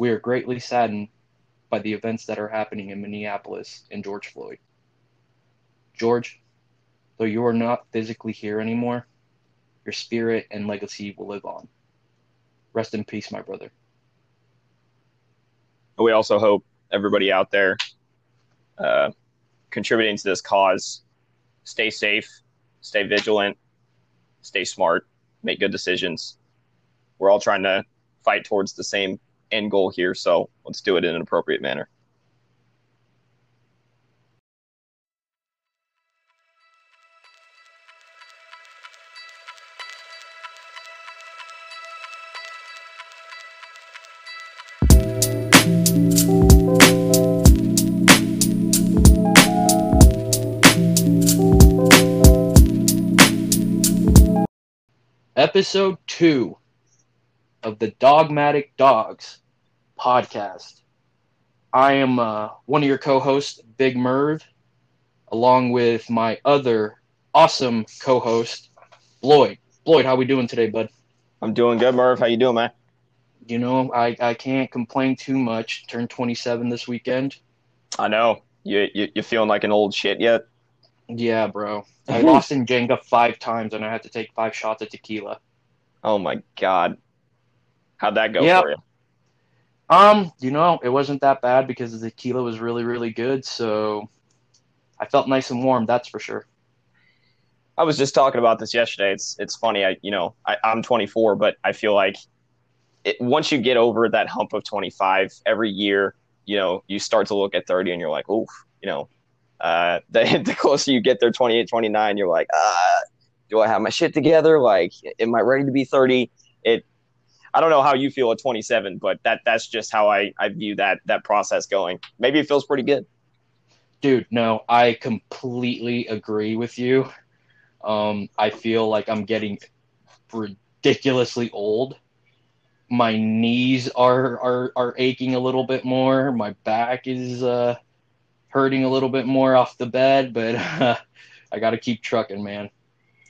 we are greatly saddened by the events that are happening in Minneapolis and George Floyd. George, though you are not physically here anymore, your spirit and legacy will live on. Rest in peace, my brother. We also hope everybody out there uh, contributing to this cause stay safe, stay vigilant, stay smart, make good decisions. We're all trying to fight towards the same end goal here, so let's do it in an appropriate manner. episode two of the Dogmatic Dogs podcast. I am uh, one of your co-hosts, Big Merv, along with my other awesome co-host, Bloyd. Bloyd, how we doing today, bud? I'm doing good, Merv. How you doing, man? You know, I, I can't complain too much. Turned 27 this weekend. I know. You, you you feeling like an old shit yet? Yeah, bro. I lost in Jenga five times, and I had to take five shots of tequila. Oh my god, how'd that go for you? Um, you know, it wasn't that bad because the tequila was really, really good. So I felt nice and warm. That's for sure. I was just talking about this yesterday. It's it's funny. I you know I, I'm 24, but I feel like it, once you get over that hump of 25, every year you know you start to look at 30 and you're like, oof, you know. Uh, the, the closer you get there, 28, 29, you're like, uh, do I have my shit together? Like, am I ready to be 30? It, I don't know how you feel at 27, but that that's just how I, I view that that process going. Maybe it feels pretty good. Dude, no, I completely agree with you. Um, I feel like I'm getting ridiculously old. My knees are, are are aching a little bit more. My back is uh, hurting a little bit more off the bed, but uh, I got to keep trucking, man.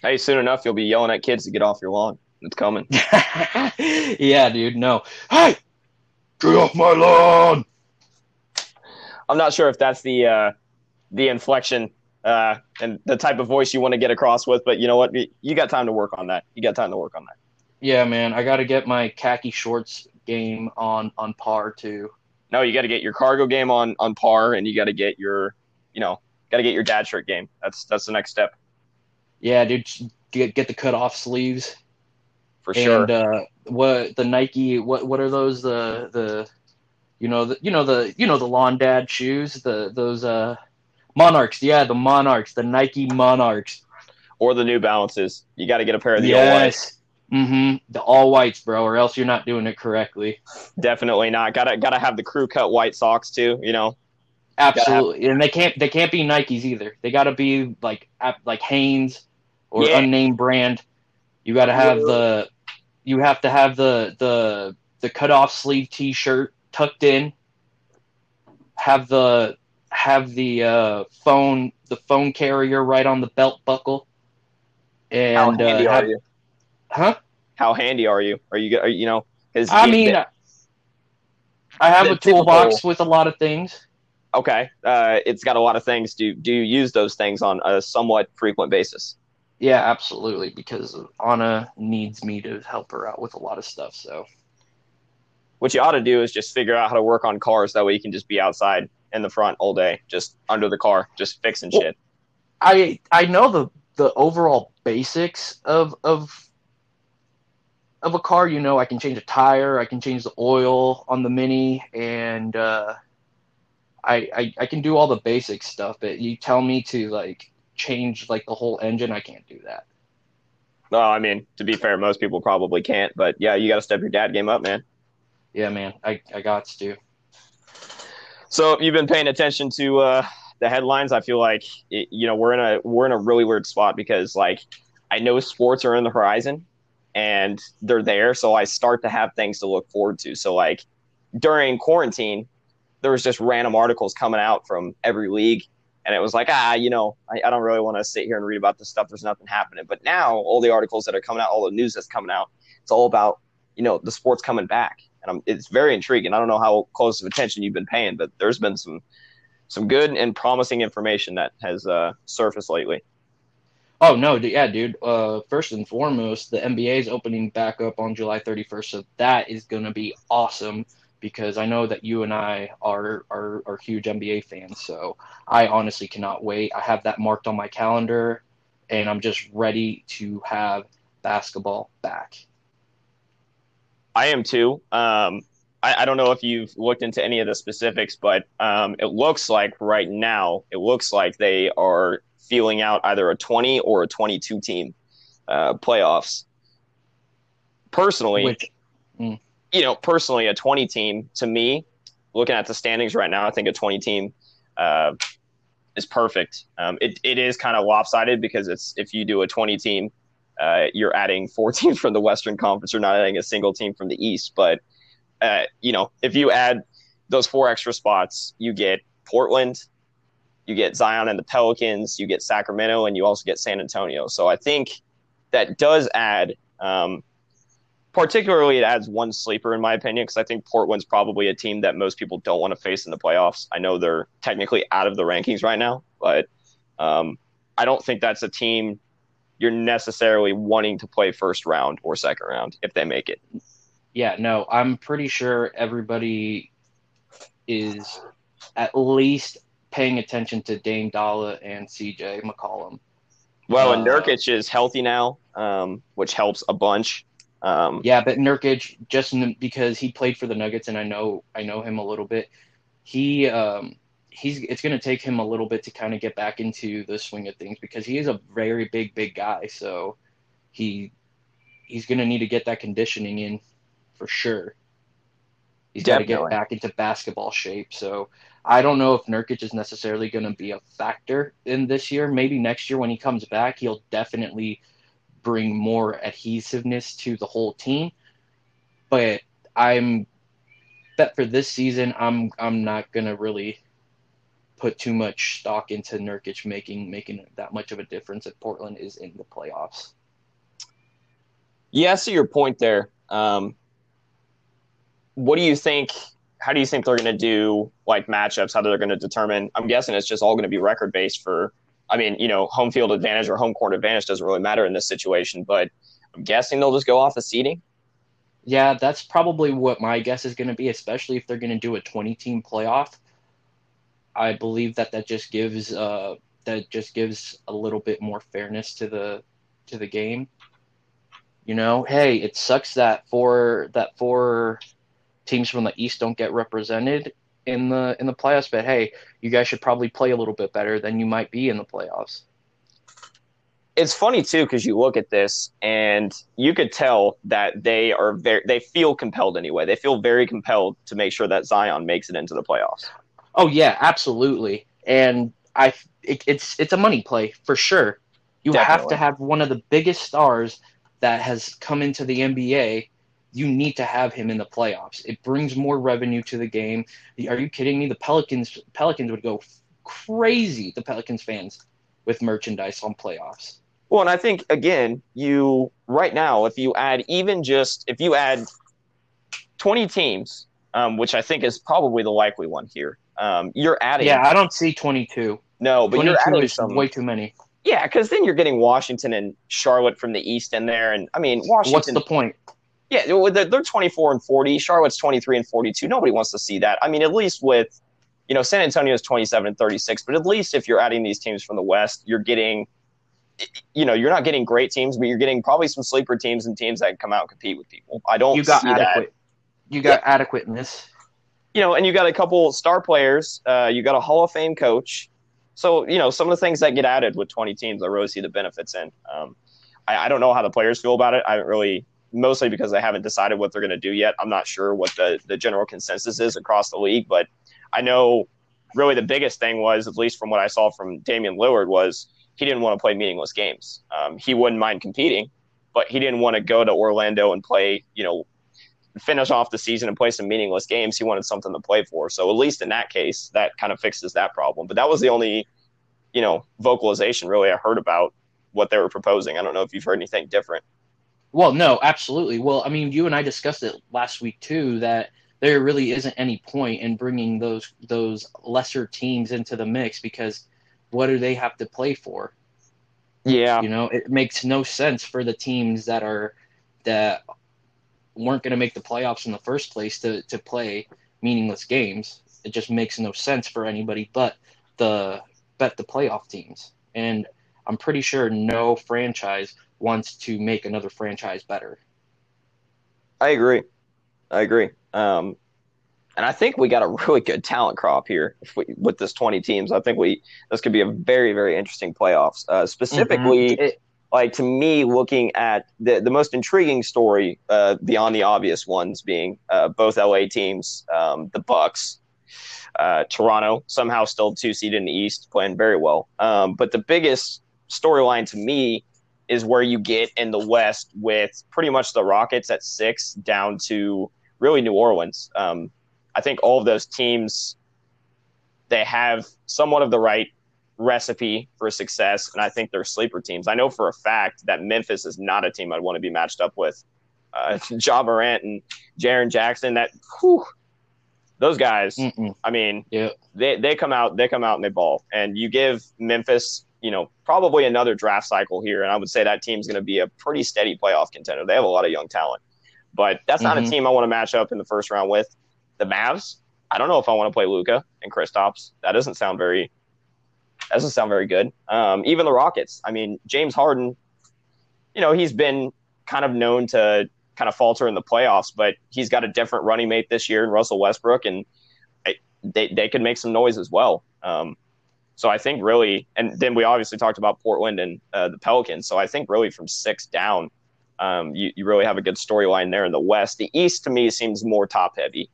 Hey, soon enough you'll be yelling at kids to get off your lawn. It's coming. yeah, dude. No. Hey, get off my lawn. I'm not sure if that's the uh, the inflection uh, and the type of voice you want to get across with, but you know what? You got time to work on that. You got time to work on that. Yeah, man. I got to get my khaki shorts game on on par too. No, you got to get your cargo game on on par, and you got to get your, you know, got to get your dad shirt game. That's that's the next step Yeah, dude. Get get the cut off sleeves for sure. and uh, what the Nike? What what are those? The the you know the you know the you know the lawn dad shoes. The those uh monarchs. Yeah, the monarchs. The Nike monarchs. or the New Balances. You got to get a pair of the all whites. yes. Mm-hmm. The all whites, bro, or else you're not doing it correctly. Definitely not. Got to got to have the crew cut white socks too. You know. Absolutely, and they can't they can't be Nikes either. They got to be like like Hanes or Yeah. unnamed brand. You got to have the you have to have the the the cut off sleeve T-shirt tucked in. Have the have the uh, phone the phone carrier right on the belt buckle. How And handy uh, are have, you? huh? How handy are you? Are you? Are, you know? I mean, I have a toolbox typical- with a lot of things. okay. Uh, it's got a lot of things. Do do you use those things on a somewhat frequent basis? Yeah, absolutely. Because Anna needs me to help her out with a lot of stuff. So What you ought to do is just figure out how to work on cars. That way you can just be outside in the front all day, just under the car, just fixing Well, shit. I I know the the overall basics of of of a car. You know, I can change a tire, I can change the oil on the Mini, and uh, I, I I can do all the basic stuff. But you tell me to like change like the whole engine, I can't do that. No, I mean to be fair, most people probably can't. But yeah, you got to step your dad game up, man. Yeah, man, I I got to. So you've been paying attention to uh, the headlines, I feel like it, you know we're in a we're in a really weird spot because like I know sports are in the horizon and they're there, so I start to have things to look forward to. So like during quarantine, there was just random articles coming out from every league, and it was like ah, you know, I, I don't really want to sit here and read about this stuff. There's nothing happening. But now all the articles that are coming out, all the news that's coming out, it's all about you know the sports coming back and I'm, it's very intriguing. I don't know how close of attention you've been paying, but there's been some some good and promising information that has uh, surfaced lately. Oh no, yeah, dude. Uh, first and foremost, the NBA is opening back up on July 31st, so that is going to be awesome because I know that you and I are, are are huge NBA fans. So I honestly cannot wait. I have that marked on my calendar, and I'm just ready to have basketball back. I am too. Um, I, I, don't know if you've looked into any of the specifics, but um, it looks like right now it looks like they are feeling out either a 20 or a 22 team uh, playoffs. Personally, Which, mm. You know, personally, a 20 team to me, looking at the standings right now, I think a 20 team uh, is perfect. Um, it, it is kind of lopsided because it's if you do a 20 team, uh, you're adding four teams from the Western Conference. You're not adding a single team from the East. But uh, you know, if you add those four extra spots, you get Portland, you get Zion and the Pelicans, you get Sacramento, and you also get San Antonio. So I think that does add, um, particularly, it adds one sleeper in my opinion, because I think Portland's probably a team that most people don't want to face in the playoffs. I know they're technically out of the rankings right now, but um, I don't think that's a team you're necessarily wanting to play first round or second round if they make it. Yeah, no, I'm pretty sure everybody is at least paying attention to Dame Dolla and CJ McCollum. Well, and uh, Nurkic is healthy now, um, which helps a bunch. Um, yeah, but Nurkic just because he played for the Nuggets and I know I know him a little bit. He um, he's it's going to take him a little bit to kind of get back into the swing of things because he is a very big big guy. So he he's going to need to get that conditioning in for sure. He's got to get back into basketball shape. So I don't know if Nurkic is necessarily going to be a factor in this year. Maybe next year when he comes back, he'll definitely bring more adhesiveness to the whole team. But I'm bet for this season, I'm I'm not to really put too much stock into Nurkic making making that much of a difference if Portland is in the playoffs. Yeah, I see your point there. Um, what do you think how do you think they're going to do like matchups? How they're going to determine? I'm guessing it's just all going to be record based for. I mean, you know, home field advantage or home court advantage doesn't really matter in this situation, but I'm guessing they'll just go off the seeding. Yeah, that's probably what my guess is going to be, especially if they're going to do a 20 team playoff. I believe that that just gives uh, that just gives a little bit more fairness to the to the game. You know, hey, it sucks that four that four teams from the East don't get represented in the in the playoffs. But hey, you guys should probably play a little bit better than you might be in the playoffs. It's funny too because you look at this and you could tell that they are very they feel compelled anyway. They feel very compelled to make sure that Zion makes it into the playoffs. Oh yeah, absolutely. And I it, it's it's a money play for sure. You Definitely. have to have one of the biggest stars that has come into the NBA you need to have him in the playoffs. It brings more revenue to the game. Are you kidding me? The Pelicans Pelicans would go crazy. The Pelicans fans with merchandise on playoffs. Well, and I think again, you right now, if you add even just if you add twenty teams, um, which I think is probably the likely one here, um, you're adding. Yeah, I don't see twenty-two. No, but you're adding some way too many. Yeah, because then you're getting Washington and Charlotte from the East in there, and I mean Washington. What's the point? Yeah, they're 24 and 40. Charlotte's 23 and 42. Nobody wants to see that. I mean, at least with, you know, San Antonio is 27 and 36. But at least if you're adding these teams from the West, you're getting, you know, you're not getting great teams, but you're getting probably some sleeper teams and teams that can come out and compete with people. I don't you got see adequate. that. You got yeah. adequateness. You know, and you got a couple star players. Uh, you got a Hall of Fame coach. So, you know, some of the things that get added with 20 teams, I really see the benefits in. Um, I, I, don't know how the players feel about it. I haven't really mostly because they haven't decided what they're going to do yet. I'm not sure what the, the general consensus is across the league, but I know really the biggest thing was, at least from what I saw from Damian Lillard, was he didn't want to play meaningless games. Um, he wouldn't mind competing, but he didn't want to go to Orlando and play, you know, finish off the season and play some meaningless games. He wanted something to play for. So at least in that case, that kind of fixes that problem. But that was the only, you know, vocalization really I heard about what they were proposing. I don't know if you've heard anything different. Well, no, absolutely. Well, I mean, you and I discussed it last week too that there really isn't any point in bringing those those lesser teams into the mix because what do they have to play for? Yeah, You know, it makes no sense for the teams that are that weren't going to make the playoffs in the first place to to play meaningless games. It just makes no sense for anybody but the bet the playoff teams. And I'm pretty sure no franchise wants to make another franchise better. I agree. I agree. Um, and I think we got a really good talent crop here we, with this 20 teams. I think we this could be a very very interesting playoffs. Uh, specifically, Mhm. It- like to me, looking at the the most intriguing story uh, beyond the obvious ones being uh, both LA teams, um, the Bucks, uh, Toronto somehow still two seed in the East, playing very well. Um, but the biggest storyline to me is where you get in the West with pretty much the Rockets at six down to really New Orleans. Um, I think all of those teams they have somewhat of the right recipe for success, and I think they're sleeper teams. I know for a fact that Memphis is not a team I'd want to be matched up with. Uh, Ja Morant and Jaren Jackson, that whew, those guys. Mm-mm. I mean, Yeah. they they come out they come out and they ball, and you give Memphis, you know, probably another draft cycle here, and I would say that team's going to be a pretty steady playoff contender. They have a lot of young talent, but that's not Mhm. a team I want to match up in the first round with. The Mavs, I don't know if I want to play Luka and Kristaps. That doesn't sound very that doesn't sound very good. Um, even the Rockets. I mean, James Harden, you know, he's been kind of known to kind of falter in the playoffs, but he's got a different running mate this year in Russell Westbrook, and I, they they could make some noise as well. Um, so I think really, and then we obviously talked about Portland and uh, the Pelicans. So I think really from six down, um, you, you really have a good storyline there in the West. The East to me seems more top heavy,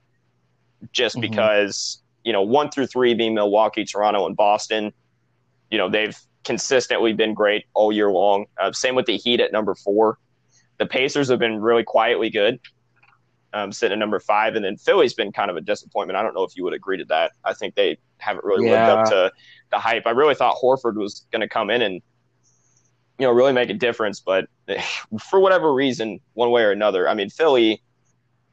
just Mhm. because you know one through three being Milwaukee, Toronto, and Boston. You know they've consistently been great all year long. Uh, same with the Heat at number four. The Pacers have been really quietly good, um, sitting at number five, and then Philly's been kind of a disappointment. I don't know if you would agree to that. I think they haven't really lived up to the hype. I really thought Horford was going to come in and you know really make a difference, but for whatever reason, one way or another, I mean Philly.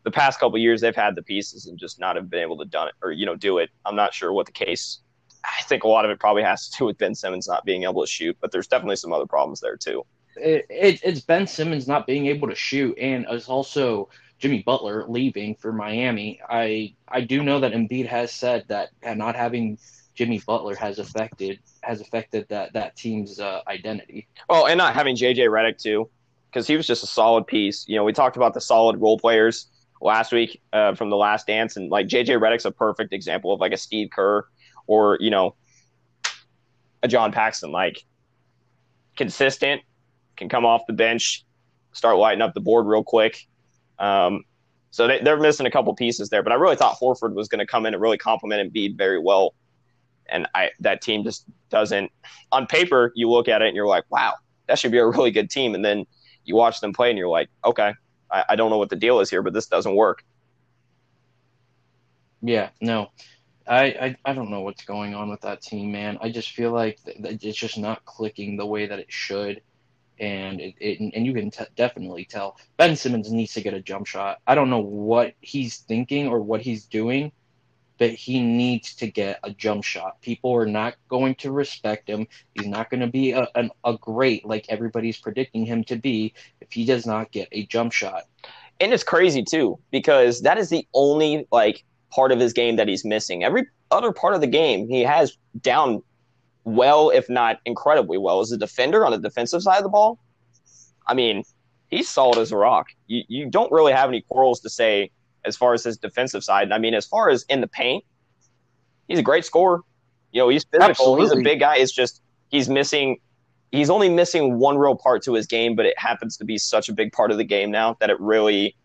The past couple years, they've had the pieces and just not have been able to done it or you know do it. I'm not sure what the case. I think a lot of it probably has to do with Ben Simmons not being able to shoot, but there's definitely some other problems there too. it, it, it's Ben Simmons not being able to shoot, and it's also Jimmy Butler leaving for Miami. I I do know that Embiid has said that not having Jimmy Butler has affected has affected that that team's uh, identity. Well, and not having JJ Redick too, because he was just a solid piece. You know, we talked about the solid role players last week uh, from the Last Dance, and like JJ Redick's a perfect example of like a Steve Kerr or you know a John Paxson, like consistent, can come off the bench, start lighting up the board real quick. Um, so they, they're missing a couple pieces there, but I really thought Horford was going to come in and really complement Embiid very well. And I that team just doesn't. On paper, you look at it and you're like, wow, that should be a really good team. And then you watch them play and you're like, okay, I, I don't know what the deal is here, but this doesn't work. Yeah, no, I, I I don't know what's going on with that team, man. I just feel like it's just not clicking the way that it should, and it, it and you can t- definitely tell Ben Simmons needs to get a jump shot. I don't know what he's thinking or what he's doing, but he needs to get a jump shot. People are not going to respect him. He's not going to be a, an, a great like everybody's predicting him to be if he does not get a jump shot. And it's crazy too, because that is the only like part of his game that he's missing. Every other part of the game he has down well, if not incredibly well. As a defender on the defensive side of the ball, I mean, he's solid as a rock. You you don't really have any quarrels to say as far as his defensive side. And I mean, as far as in the paint, he's a great scorer. You know, he's physical. He's a big guy. It's just he's missing. He's only missing one real part to his game, but it happens to be such a big part of the game now that it really.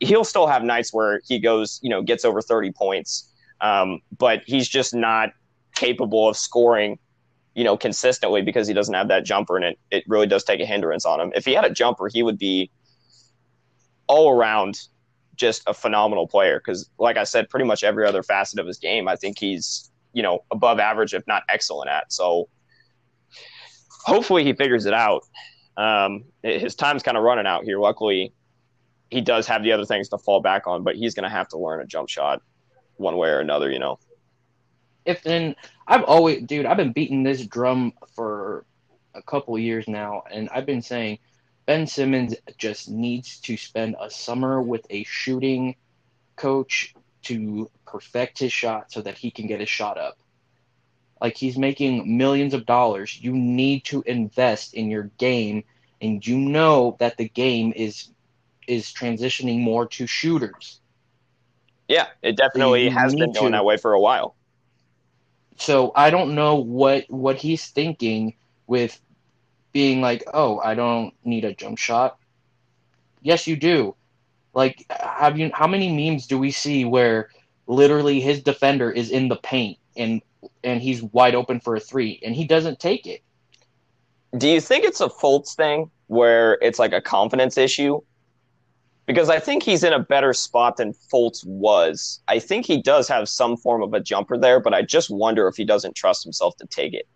He'll still have nights where he goes, you know, gets over thirty points, um, but he's just not capable of scoring, you know, consistently because he doesn't have that jumper, and it it really does take a hindrance on him. If he had a jumper, he would be all around just a phenomenal player because like i said pretty much every other facet of his game i think he's you know above average if not excellent at so hopefully he figures it out Um, his time's kind of running out here. Luckily, he does have the other things to fall back on, but he's going to have to learn a jump shot one way or another, you know. If then I've always, dude, I've been beating this drum for a couple years now, and I've been saying Ben Simmons just needs to spend a summer with a shooting coach to perfect his shot so that he can get his shot up. Like he's making millions of dollars. You need to invest in your game and you know that the game is is transitioning more to shooters. Yeah, it definitely so has been going to. that way for a while. So I don't know what what he's thinking with being like, "Oh, I don't need a jump shot." Yes, you do. Like, have you? How many memes do we see where literally his defender is in the paint and and he's wide open for a three and he doesn't take it? Do you think it's a Fultz thing where it's like a confidence issue? Because I think he's in a better spot than Fultz was. I think he does have some form of a jumper there, but I just wonder if he doesn't trust himself to take it.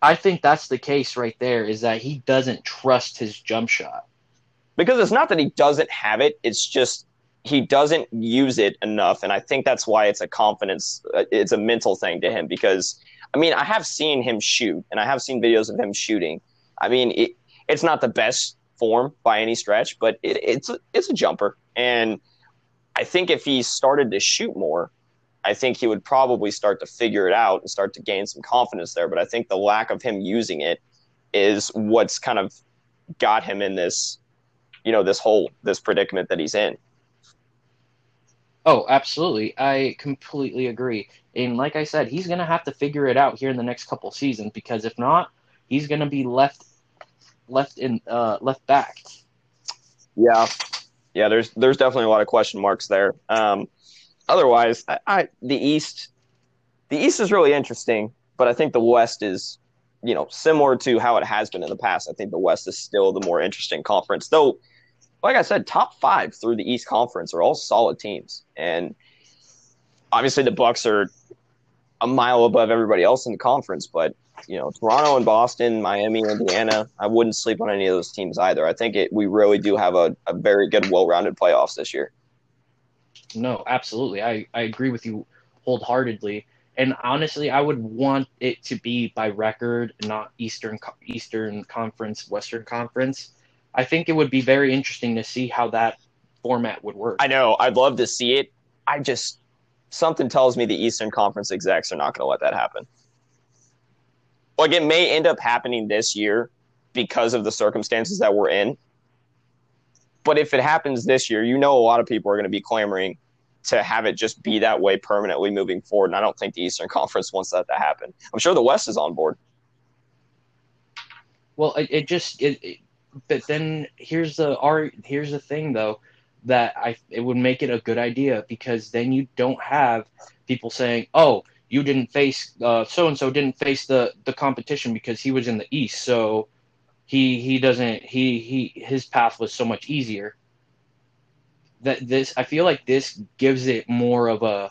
I think that's the case right there is that he doesn't trust his jump shot because it's not that he doesn't have it it's just he doesn't use it enough and i think that's why it's a confidence uh, it's a mental thing to him because i mean i have seen him shoot and i have seen videos of him shooting i mean it, it's not the best form by any stretch but it, it's a, it's a jumper and i think if he started to shoot more i think he would probably start to figure it out and start to gain some confidence there but i think the lack of him using it is what's kind of got him in this you know this whole this predicament that he's in. Oh, absolutely. I completely agree. And like I said, he's going to have to figure it out here in the next couple seasons because if not, he's going to be left left in uh, left back. Yeah, yeah. There's there's definitely a lot of question marks there. Um, otherwise, I, I the East, the East is really interesting, but I think the West is, you know, similar to how it has been in the past. I think the West is still the more interesting conference, though like I said, top five through the East Conference are all solid teams, and obviously the Bucks are a mile above everybody else in the conference. But you know, Toronto and Boston, Miami, Indiana, I wouldn't sleep on any of those teams either. I think it, we really do have a, a very good, well-rounded playoffs this year. No, absolutely, I I agree with you wholeheartedly. And honestly, I would want it to be by record, not Eastern Eastern Conference, Western Conference I think it would be very interesting to see how that format would work. I know. I'd love to see it. I just something tells me the Eastern Conference execs are not going to let that happen. Like it may end up happening this year because of the circumstances that we're in. But if it happens this year, you know a lot of people are going to be clamoring to have it just be that way permanently moving forward. And I don't think the Eastern Conference wants that to happen. I'm sure the West is on board. Well, it, it just it, it but then here's the art. Here's the thing, though, that I it would make it a good idea because then you don't have people saying, "Oh, you didn't face so and so didn't face the the competition because he was in the East, so he he doesn't he he his path was so much easier." That this I feel like this gives it more of a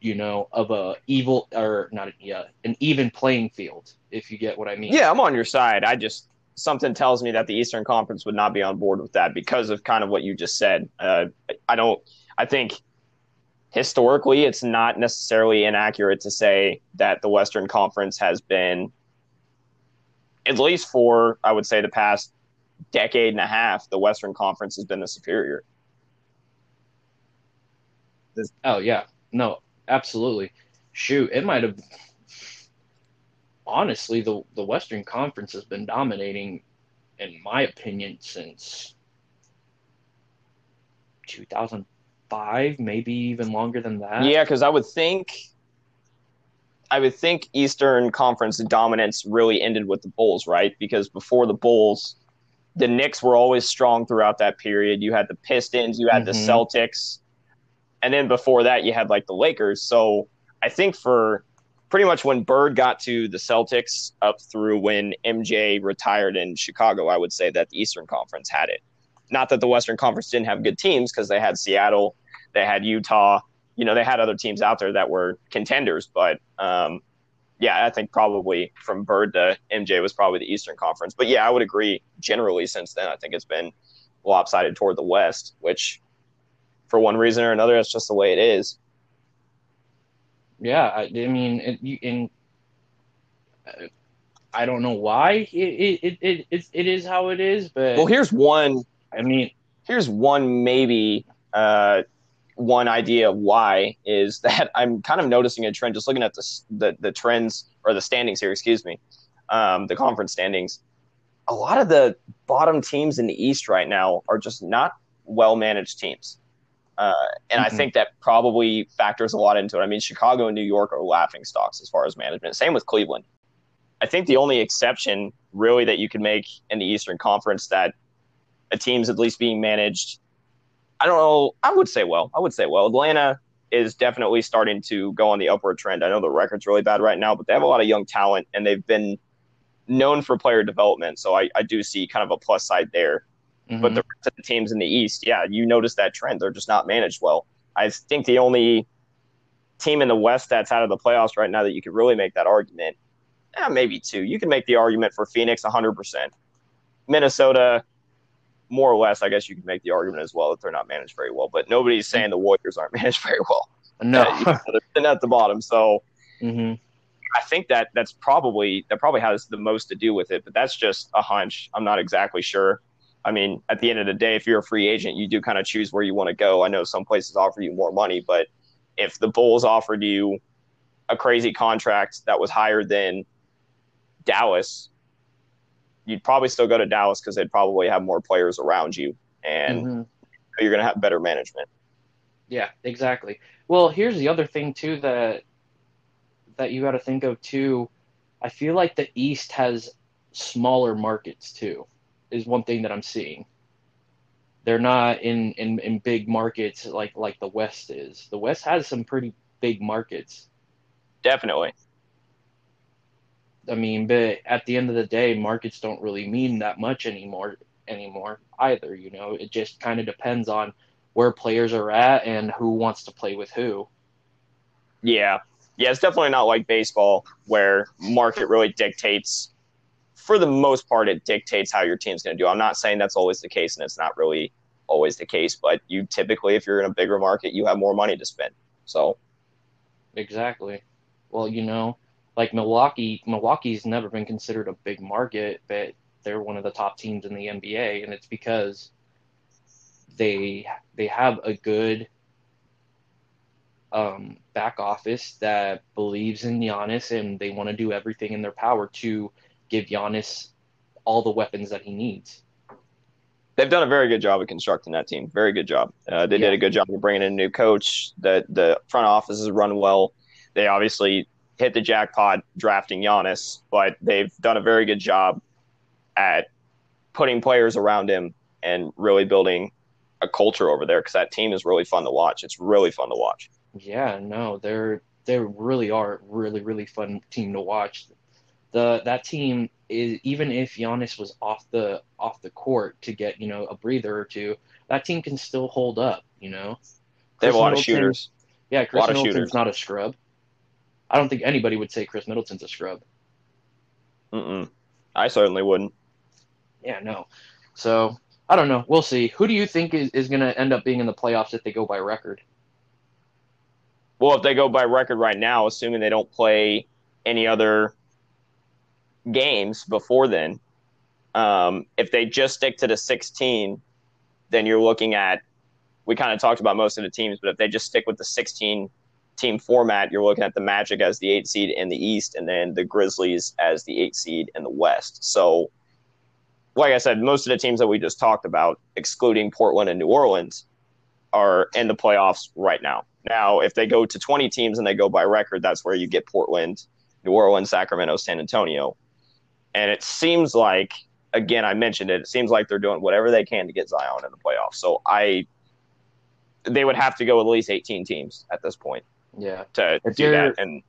you know of a evil or not yeah an even playing field if you get what I mean. Yeah, I'm on your side. I just something tells me that the Eastern Conference would not be on board with that because of kind of what you just said. Uh, I don't. I think historically, it's not necessarily inaccurate to say that the Western Conference has been, at least for I would say the past decade and a half, the Western Conference has been the superior. Oh yeah, no, absolutely. Shoot, it might have honestly, the the Western Conference has been dominating, in my opinion, since 2005, maybe even longer than that. Yeah, because I would think, I would think Eastern Conference dominance really ended with the Bulls, right? Because before the Bulls, the Knicks were always strong throughout that period. You had the Pistons, you had mm-hmm. the Celtics, and then before that, you had like the Lakers. So I think for pretty much when Bird got to the Celtics up through when MJ retired in Chicago, I would say that the Eastern Conference had it. Not that the Western Conference didn't have good teams because they had Seattle, they had Utah, you know, they had other teams out there that were contenders, but um, yeah, I think probably from Bird to MJ was probably the Eastern Conference. But yeah, I would agree. Generally, since then, I think it's been lopsided toward the West, which for one reason or another, that's just the way it is. Yeah, I, I mean, it, in I don't know why it it, it it it is how it is, but well, here's one. I mean, here's one maybe uh, one idea why is that I'm kind of noticing a trend just looking at the the, the trends or the standings here, excuse me, um, the conference standings. A lot of the bottom teams in the East right now are just not well managed teams. Uh, and mm-hmm. I think that probably factors a lot into it. I mean, Chicago and New York are laughing stocks as far as management. Same with Cleveland. I think the only exception, really, that you can make in the Eastern Conference that a team's at least being managed I don't know. I would say well. I would say well. Atlanta is definitely starting to go on the upward trend. I know the record's really bad right now, but they have a lot of young talent and they've been known for player development. So I, I do see kind of a plus side there. Mm-hmm. But the rest of the teams in the East, yeah, you notice that trend. They're just not managed well. I think the only team in the West that's out of the playoffs right now that you could really make that argument, eh, maybe two. You can make the argument for Phoenix 100%. Minnesota, more or less, I guess you can make the argument as well that they're not managed very well. But nobody's saying the Warriors aren't managed very well. No, uh, they're sitting at the bottom. So mm-hmm. I think that that's probably that probably has the most to do with it. But that's just a hunch. I'm not exactly sure. I mean, at the end of the day, if you're a free agent, you do kind of choose where you want to go. I know some places offer you more money, but if the Bulls offered you a crazy contract that was higher than Dallas, you'd probably still go to Dallas because they'd probably have more players around you, and mm-hmm. you're going to have better management. Yeah, exactly. Well, here's the other thing too that that you got to think of too. I feel like the East has smaller markets too. Is one thing that I'm seeing. They're not in, in, in big markets like like the West is. The West has some pretty big markets. Definitely. I mean, but at the end of the day, markets don't really mean that much anymore anymore either. You know, it just kind of depends on where players are at and who wants to play with who. Yeah, yeah, it's definitely not like baseball where market really dictates. For the most part, it dictates how your team's going to do. I'm not saying that's always the case, and it's not really always the case. But you typically, if you're in a bigger market, you have more money to spend. So, exactly. Well, you know, like Milwaukee, Milwaukee's never been considered a big market, but they're one of the top teams in the NBA, and it's because they they have a good um, back office that believes in Giannis, and they want to do everything in their power to give Giannis all the weapons that he needs. They've done a very good job of constructing that team. Very good job. Uh, they yeah. did a good job of bringing in a new coach. The the front office has run well. They obviously hit the jackpot drafting Giannis, but they've done a very good job at putting players around him and really building a culture over there because that team is really fun to watch. It's really fun to watch. Yeah, no, they're they really are really really fun team to watch. The that team is even if Giannis was off the off the court to get you know a breather or two, that team can still hold up. You know, they have a lot of shooters. Yeah, Khris Middleton's not a scrub. I don't think anybody would say Khris Middleton's a scrub. Mm-mm. I certainly wouldn't. Yeah, no. So I don't know. We'll see. Who do you think is, is going to end up being in the playoffs if they go by record? Well, if they go by record right now, assuming they don't play any other games before then, um, if they just stick to the 16, then you're looking at. We kind of talked about most of the teams, but if they just stick with the 16 team format, you're looking at the Magic as the eight seed in the East, and then the Grizzlies as the eight seed in the West. So, like I said, most of the teams that we just talked about, excluding Portland and New Orleans, are in the playoffs right now. Now, if they go to 20 teams and they go by record, that's where you get Portland, New Orleans, Sacramento, San Antonio. And it seems like, again, I mentioned it, it seems like they're doing whatever they can to get Zion in the playoffs. So I, they would have to go at least 18 teams at this point. Yeah. To if do that and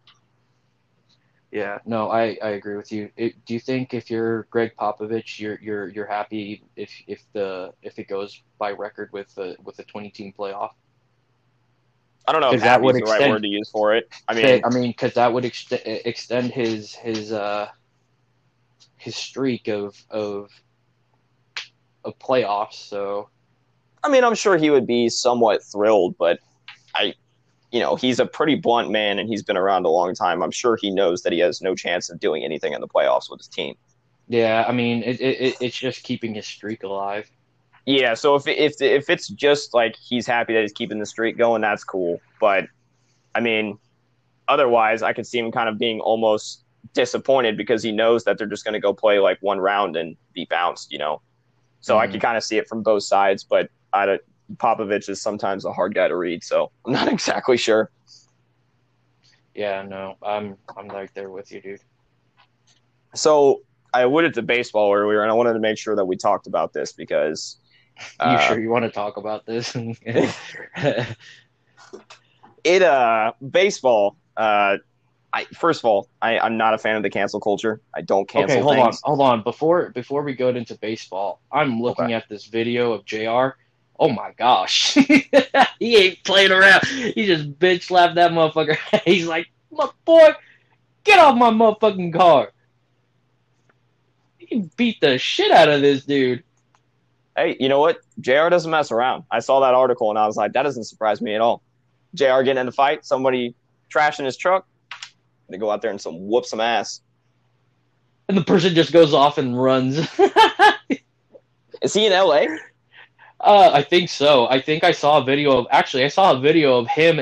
yeah, no, I, I agree with you. It, do you think if you're Gregg Popovich, you're you're you're happy if if the if it goes by record with the with the 20 team playoff? I don't know if that would is the right word to use for it. I mean, I mean, because that would ext- extend his his uh his streak of of of playoffs. So I mean, I'm sure he would be somewhat thrilled, but I, you know, he's a pretty blunt man and he's been around a long time. I'm sure he knows that he has no chance of doing anything in the playoffs with his team. yeah, I mean, it, it it- it's just keeping his streak alive. Yeah, so if if if it's just like he's happy that he's keeping the streak going, that's cool. But I mean, otherwise, I could see him kind of being almost disappointed because he knows that they're just going to go play like one round and be bounced, you know. So I Mhm. could kind of see it from both sides, but I don't- Popovich is sometimes a hard guy to read, so I'm not exactly sure. Yeah, no, I'm I'm right there with you, dude. So I alluded to baseball earlier, and I wanted to make sure that we talked about this because You uh, sure you want to talk about this? it uh baseball uh I first of all I, I'm not a fan of the cancel culture. I don't cancel okay, hold things. on, hold on. Before before we go into baseball, I'm looking at this video of J.R. Oh my gosh, he ain't playing around. He just bitch slapped that motherfucker. He's like, my boy, get off my motherfucking car. He can beat the shit out of this dude. Hey, you know what? JR doesn't mess around. I saw that article and I was like, that doesn't surprise me at all. JR getting in the fight, somebody trashing his truck, they go out there and some whoop some ass. And the person just goes off and runs. Is he in LA? Uh, I think so. I think I saw a video of actually I saw a video of him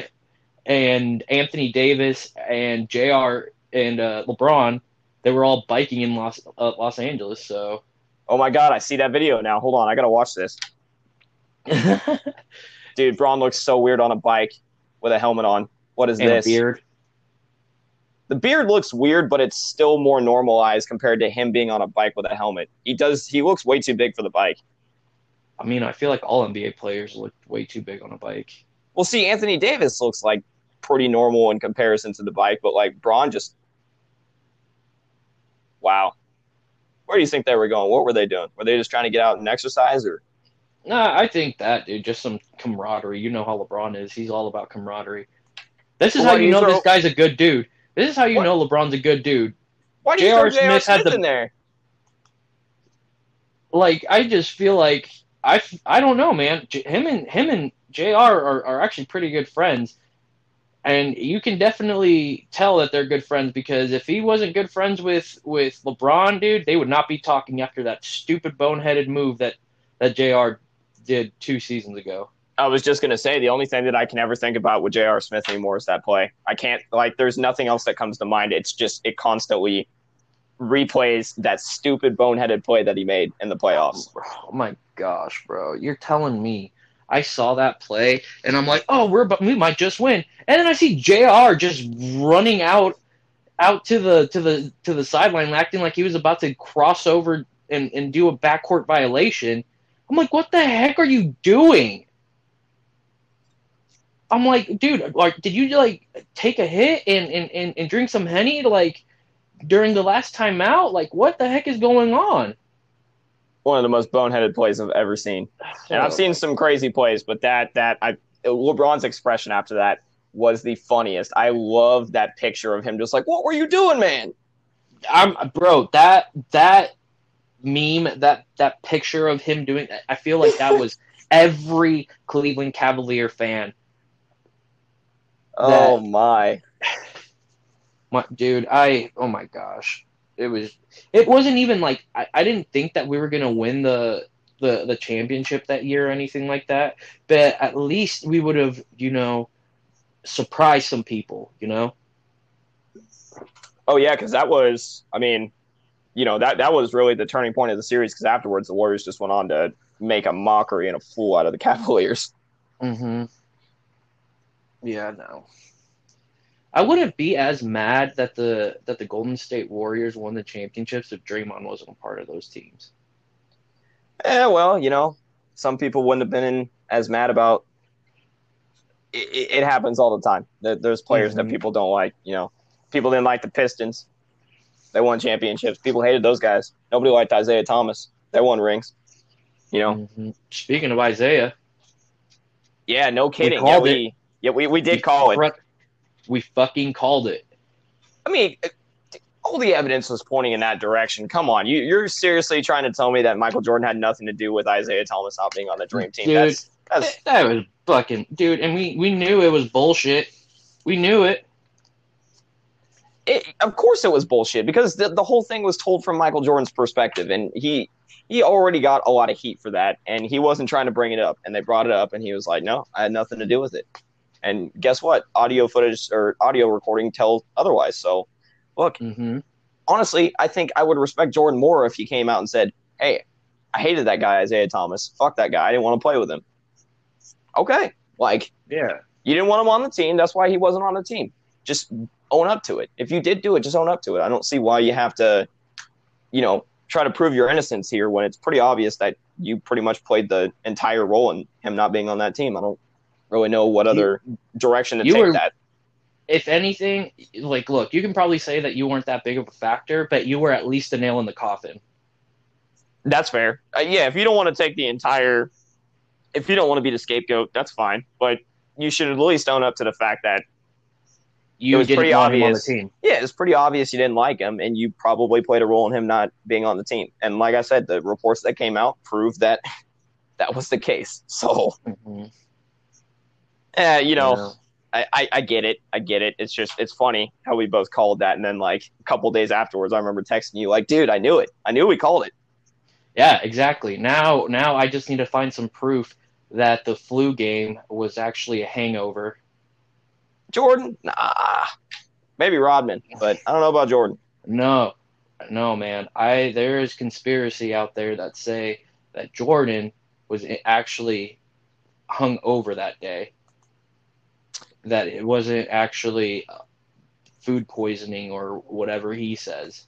and Anthony Davis and J.R. and uh, LeBron. They were all biking in Los uh, Los Angeles. So Oh my god, I see that video now. Hold on, I gotta watch this. Dude, Bron looks so weird on a bike with a helmet on. What is a this? beard. The beard looks weird, but it's still more normalized compared to him being on a bike with a helmet. He does he looks way too big for the bike. I mean, I feel like all NBA players look way too big on a bike. Well, see, Anthony Davis looks like pretty normal in comparison to the bike, but like Bron just wow. Where do you think they were going? What were they doing? Were they just trying to get out and exercise, or Nah, I think that dude, just some camaraderie. You know how LeBron is. He's all about camaraderie. This is Well, how you you know throw- this guy's a good dude. This is how you What? know LeBron's a good dude. why do you J.R. J.R. Smith had the- in there? like I just feel like I I don't know, man. Him and him and J.R. are are actually pretty good friends, and you can definitely tell that they're good friends because if he wasn't good friends with with LeBron, dude, they would not be talking after that stupid boneheaded move that that J.R. did two seasons ago. I was just gonna say the only thing that I can ever think about with J.R. Smith anymore is that play. I can't like. There's nothing else that comes to mind. It's just it constantly replays that stupid boneheaded play that he made in the playoffs. Oh, oh my gosh, bro! You're telling me I saw that play and I'm like, oh, we're about, we might just win, and then I see J.R. just running out out to the to the to the sideline, acting like he was about to cross over and and do a backcourt violation. I'm like, what the heck are you doing? I'm like, dude, like, did you like take a hit and and and, and drink some henny like during the last time out? Like, what the heck is going on? One of the most boneheaded plays I've ever seen. And I've seen some crazy plays, but that that I LeBron's expression after that was the funniest. I love that picture of him just like, "What were you doing, man?" I'm bro, that that meme, that that picture of him doing I feel like that was every Cleveland Cavalier fan. Oh my! My, dude, I oh my gosh. It was it wasn't even like I, I didn't think that we were gonna win the the the championship that year or anything like that. But at least we would have, you know, surprised some people, you know? Oh yeah, because that was, I mean, you know that that was really the turning point of the series. Because afterwards, the Warriors just went on to make a mockery and a fool out of the Cavaliers. Mm-hmm. Yeah, no. I wouldn't be as mad that the that the Golden State Warriors won the championships if Draymond wasn't a part of those teams. Yeah, well, you know, some people wouldn't have been as mad about. It, it, happens all the time. There- There's players that Mhm. people don't like. You know, people didn't like the Pistons. They won championships. People hated those guys. Nobody liked Isiah Thomas. They won rings. You know, Mhm. Speaking of Isiah, yeah, no kidding. Yeah, called we Yeah, we, we did call it. We fucking called it. I mean, all the evidence was pointing in that direction. Come on, you, you're seriously trying to tell me that Michael Jordan had nothing to do with Isiah Thomas not being on the dream team? Dude, that's, that's, that was fucking dude, and we we knew it was bullshit. We knew it. it of course, it was bullshit because the, the whole thing was told from Michael Jordan's perspective, and he he already got a lot of heat for that, and he wasn't trying to bring it up, and they brought it up, and he was like, "No, I had nothing to do with it." And guess what? Audio footage or audio recording tells otherwise. So, look, Mm-hmm. honestly, I think I would respect Jordan more if he came out and said, "Hey, I hated that guy Isiah Thomas. Fuck that guy. I didn't want to play with him." Okay, like Yeah. you didn't want him on the team. That's why he wasn't on the team. Just own up to it. If you did do it, just own up to it. I don't see why you have to, you know, try to prove your innocence here when it's pretty obvious that you pretty much played the entire role in him not being on that team. I don't really know what other direction to you take were- that. If anything, like, look, you can probably say that you weren't that big of a factor, but you were at least a nail in the coffin. That's fair. Uh, yeah, if you don't want to take the entire, if you don't want to be the scapegoat, that's fine. But you should at least own up to the fact that You was didn't pretty want him on the obvious. team. yeah, it's pretty obvious you didn't like him, and you probably played a role in him not being on the team. And like I said, the reports that came out proved that that was the case. So, Mhm. Eh, you know, Yeah. I, I, I get it. I get it. It's just it's funny how we both called that, and then like a couple days afterwards, I remember texting you like, "Dude, I knew it. I knew we called it." Yeah, exactly. Now, now I just need to find some proof that the flu game was actually a hangover. Jordan, nah, maybe Rodman, but I don't know about Jordan. No, no, man. I there is conspiracy out there that say that Jordan was actually hung over that day. That it wasn't actually uh, food poisoning or whatever he says.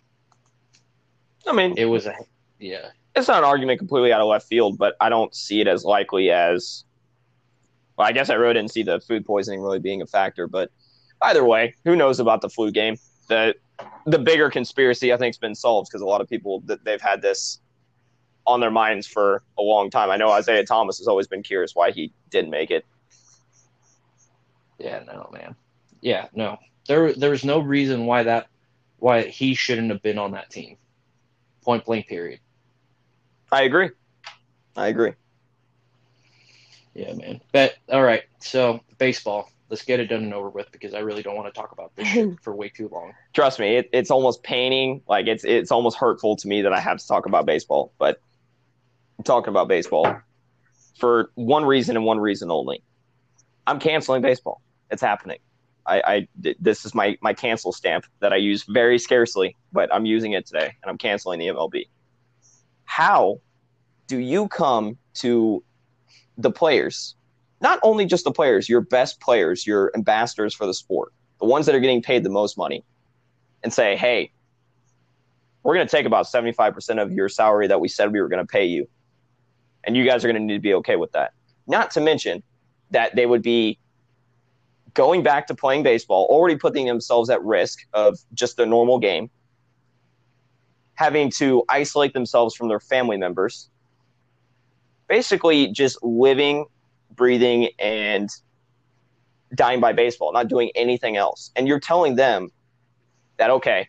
I mean, It was a yeah. it's not an argument completely out of left field, but I don't see it as likely as. Well, I guess I really didn't see the food poisoning really being a factor, but either way, who knows about the flu game? The the bigger conspiracy I think has been solved because a lot of people that they've had this on their minds for a long time. I know Isiah Thomas has always been curious why he didn't make it. Yeah, no, man. Yeah, no. There there's no reason why that why he shouldn't have been on that team. Point blank period. I agree. I agree. Yeah, man. But all right, so baseball. Let's get it done and over with because I really don't want to talk about this shit for way too long. Trust me, it, it's almost paining. Like it's it's almost hurtful to me that I have to talk about baseball. But I'm talking about baseball for one reason and one reason only. I'm canceling baseball. It's happening. I, I this is my my cancel stamp that I use very scarcely, but I'm using it today, and I'm canceling the MLB. How do you come to the players? Not only just the players, your best players, your ambassadors for the sport, the ones that are getting paid the most money, and say, "Hey, we're going to take about 75% of your salary that we said we were going to pay you. And you guys are going to need to be okay with that." Not to mention that they would be going back to playing baseball, already putting themselves at risk of just a normal game, having to isolate themselves from their family members, basically just living, breathing, and dying by baseball, not doing anything else. And you're telling them that, okay,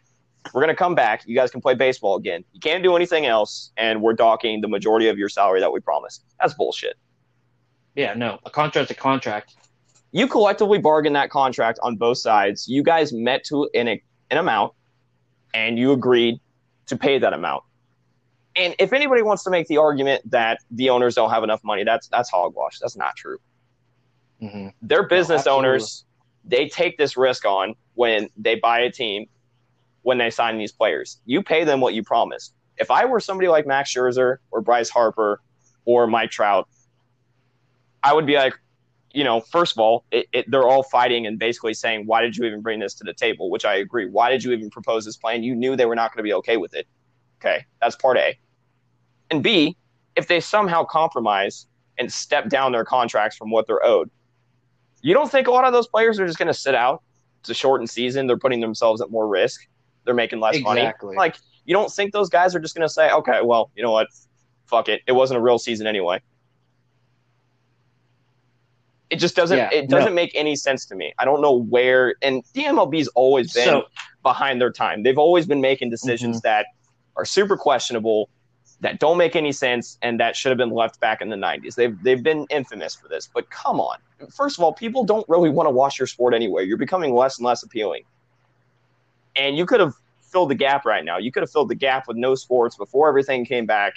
we're going to come back. You guys can play baseball again. You can't do anything else, and we're docking the majority of your salary that we promised. That's bullshit. Yeah, no. A contract's a contract. You collectively bargained that contract on both sides. You guys met to an, an amount, and you agreed to pay that amount. And if anybody wants to make the argument that the owners don't have enough money, that's that's hogwash. That's not true. hmm They're business absolutely. owners. They take this risk on when they buy a team, when they sign these players. You pay them what you promised. If I were somebody like Max Scherzer or Bryce Harper or Mike Trout, I would be like, you know, first of all, it, it, they're all fighting and basically saying, why did you even bring this to the table? Which I agree. Why did you even propose this plan? You knew they were not going to be okay with it. Okay, that's part A. And B, if they somehow compromise and step down their contracts from what they're owed, you don't think a lot of those players are just going to sit out? It's a shortened season. They're putting themselves at more risk. They're making less Exactly. money. Like, you don't think those guys are just going to say, okay, well, you know what? Fuck it. It wasn't a real season anyway. It just doesn't. Yeah, it doesn't no. make any sense to me. I don't know where. And the MLB's always been So behind their time. They've always been making decisions Mm-hmm. that are super questionable, that don't make any sense, and that should have been left back in the '90s. They've they've been infamous for this. But come on, first of all, people don't really want to watch your sport anyway. You're becoming less and less appealing, and you could have filled the gap right now. You could have filled the gap with no sports before everything came back.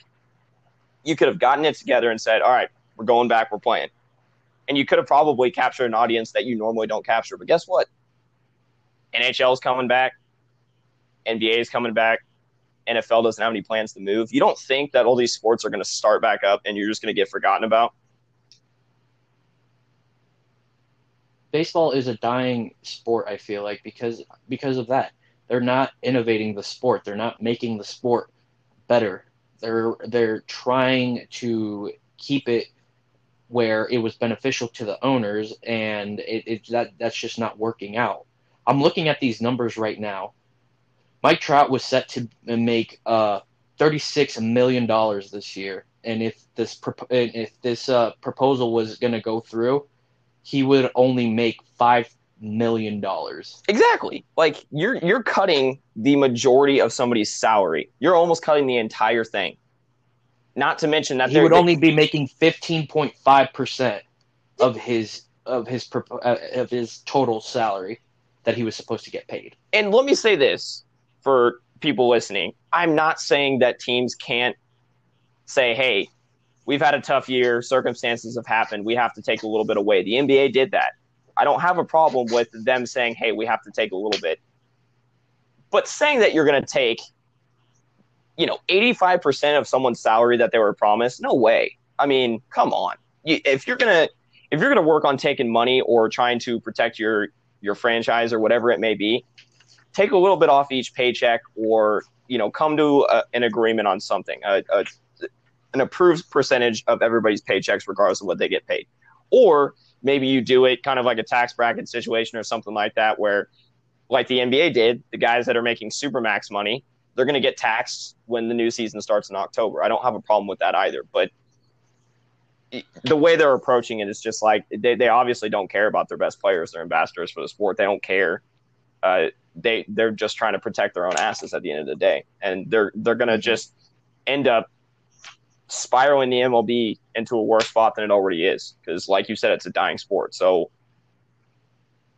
You could have gotten it together and said, "All right, we're going back. We're playing." And you could have probably captured an audience that you normally don't capture. But guess what? NHL is coming back. NBA is coming back. NFL doesn't have any plans to move. You don't think that all these sports are going to start back up and you're just going to get forgotten about? baseball is a dying sport. I feel like because because of that, they're not innovating the sport. They're not making the sport better. They're they're trying to keep it where it was beneficial to the owners, and it, it that that's just not working out. I'm looking at these numbers right now. Mike Trout was set to make uh, 36 million dollars this year, and if this if this uh, proposal was going to go through, he would only make five million dollars. Exactly. Like you're you're cutting the majority of somebody's salary. You're almost cutting the entire thing. Not to mention that He would only be making 15.5 percent of his of his uh, of his total salary that he was supposed to get paid. and let me say this for people listening. I'm not saying that teams can't say, "Hey, we've had a tough year, circumstances have happened, we have to take a little bit away." The NBA did that. I don't have a problem with them saying, "Hey, we have to take a little bit." But saying that you're going to take you know, 85% of someone's salary that they were promised, no way. I mean, come on. You, if you're going to if you're going to work on taking money or trying to protect your your franchise or whatever it may be, take a little bit off each paycheck or you know come to a, an agreement on something a, a, an approved percentage of everybody's paychecks regardless of what they get paid or maybe you do it kind of like a tax bracket situation or something like that where like the nba did the guys that are making supermax money they're going to get taxed when the new season starts in october i don't have a problem with that either but the way they're approaching it is just like they, they obviously don't care about their best players they're ambassadors for the sport they don't care uh, they they're just trying to protect their own asses at the end of the day, and they're they're gonna just end up spiraling the MLB into a worse spot than it already is. Because, like you said, it's a dying sport. So,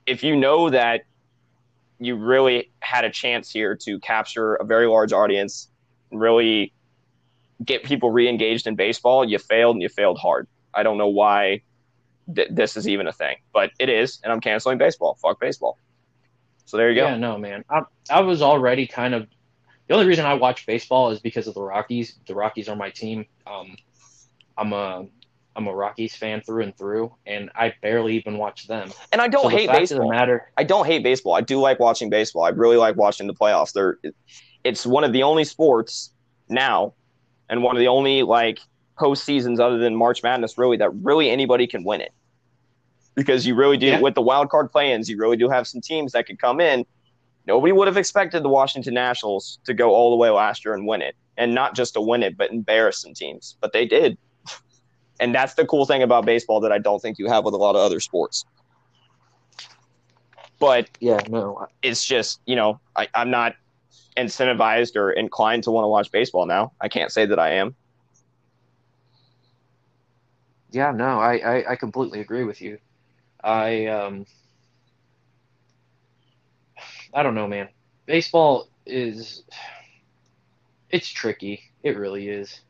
if you know that you really had a chance here to capture a very large audience, really get people re-engaged in baseball, you failed and you failed hard. I don't know why th- this is even a thing, but it is, and I'm canceling baseball. Fuck baseball. So there you go. Yeah, no, man. I, I was already kind of the only reason I watch baseball is because of the Rockies. The Rockies are my team. Um, I'm a I'm a Rockies fan through and through, and I barely even watch them. And I don't so the hate fact baseball. of the matter, I don't hate baseball. I do like watching baseball. I really like watching the playoffs. They're, it's one of the only sports now, and one of the only like postseasons other than March Madness, really that really anybody can win it. Because you really do Yeah. with the wild card play-ins, you really do have some teams that could come in. Nobody would have expected the Washington Nationals to go all the way last year and win it, and not just to win it, but embarrass some teams. But they did, and that's the cool thing about baseball that I don't think you have with a lot of other sports. But yeah, no, it's just you know I, I'm not incentivized or inclined to want to watch baseball now. I can't say that I am. yeah, no, I, I, I completely agree with you. I um, I don't know, man. Baseball is it's tricky. It really is.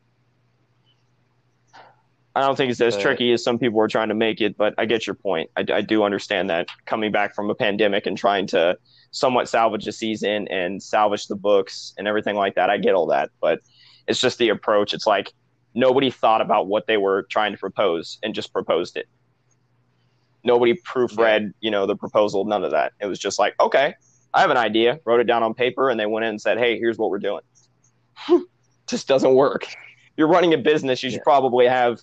I don't think it's as But- tricky as some people are trying to make it, but I get your point. I, I do understand that coming back from a pandemic and trying to somewhat salvage a season and salvage the books and everything like that. I get all that, but it's just the approach. It's like nobody thought about what they were trying to propose and just proposed it. Nobody proofread, you know, the proposal, none of that. It was just like, okay, I have an idea, wrote it down on paper, and they went in and said, hey, here's what we're doing. just doesn't work. You're running a business, you should Yeah. probably have,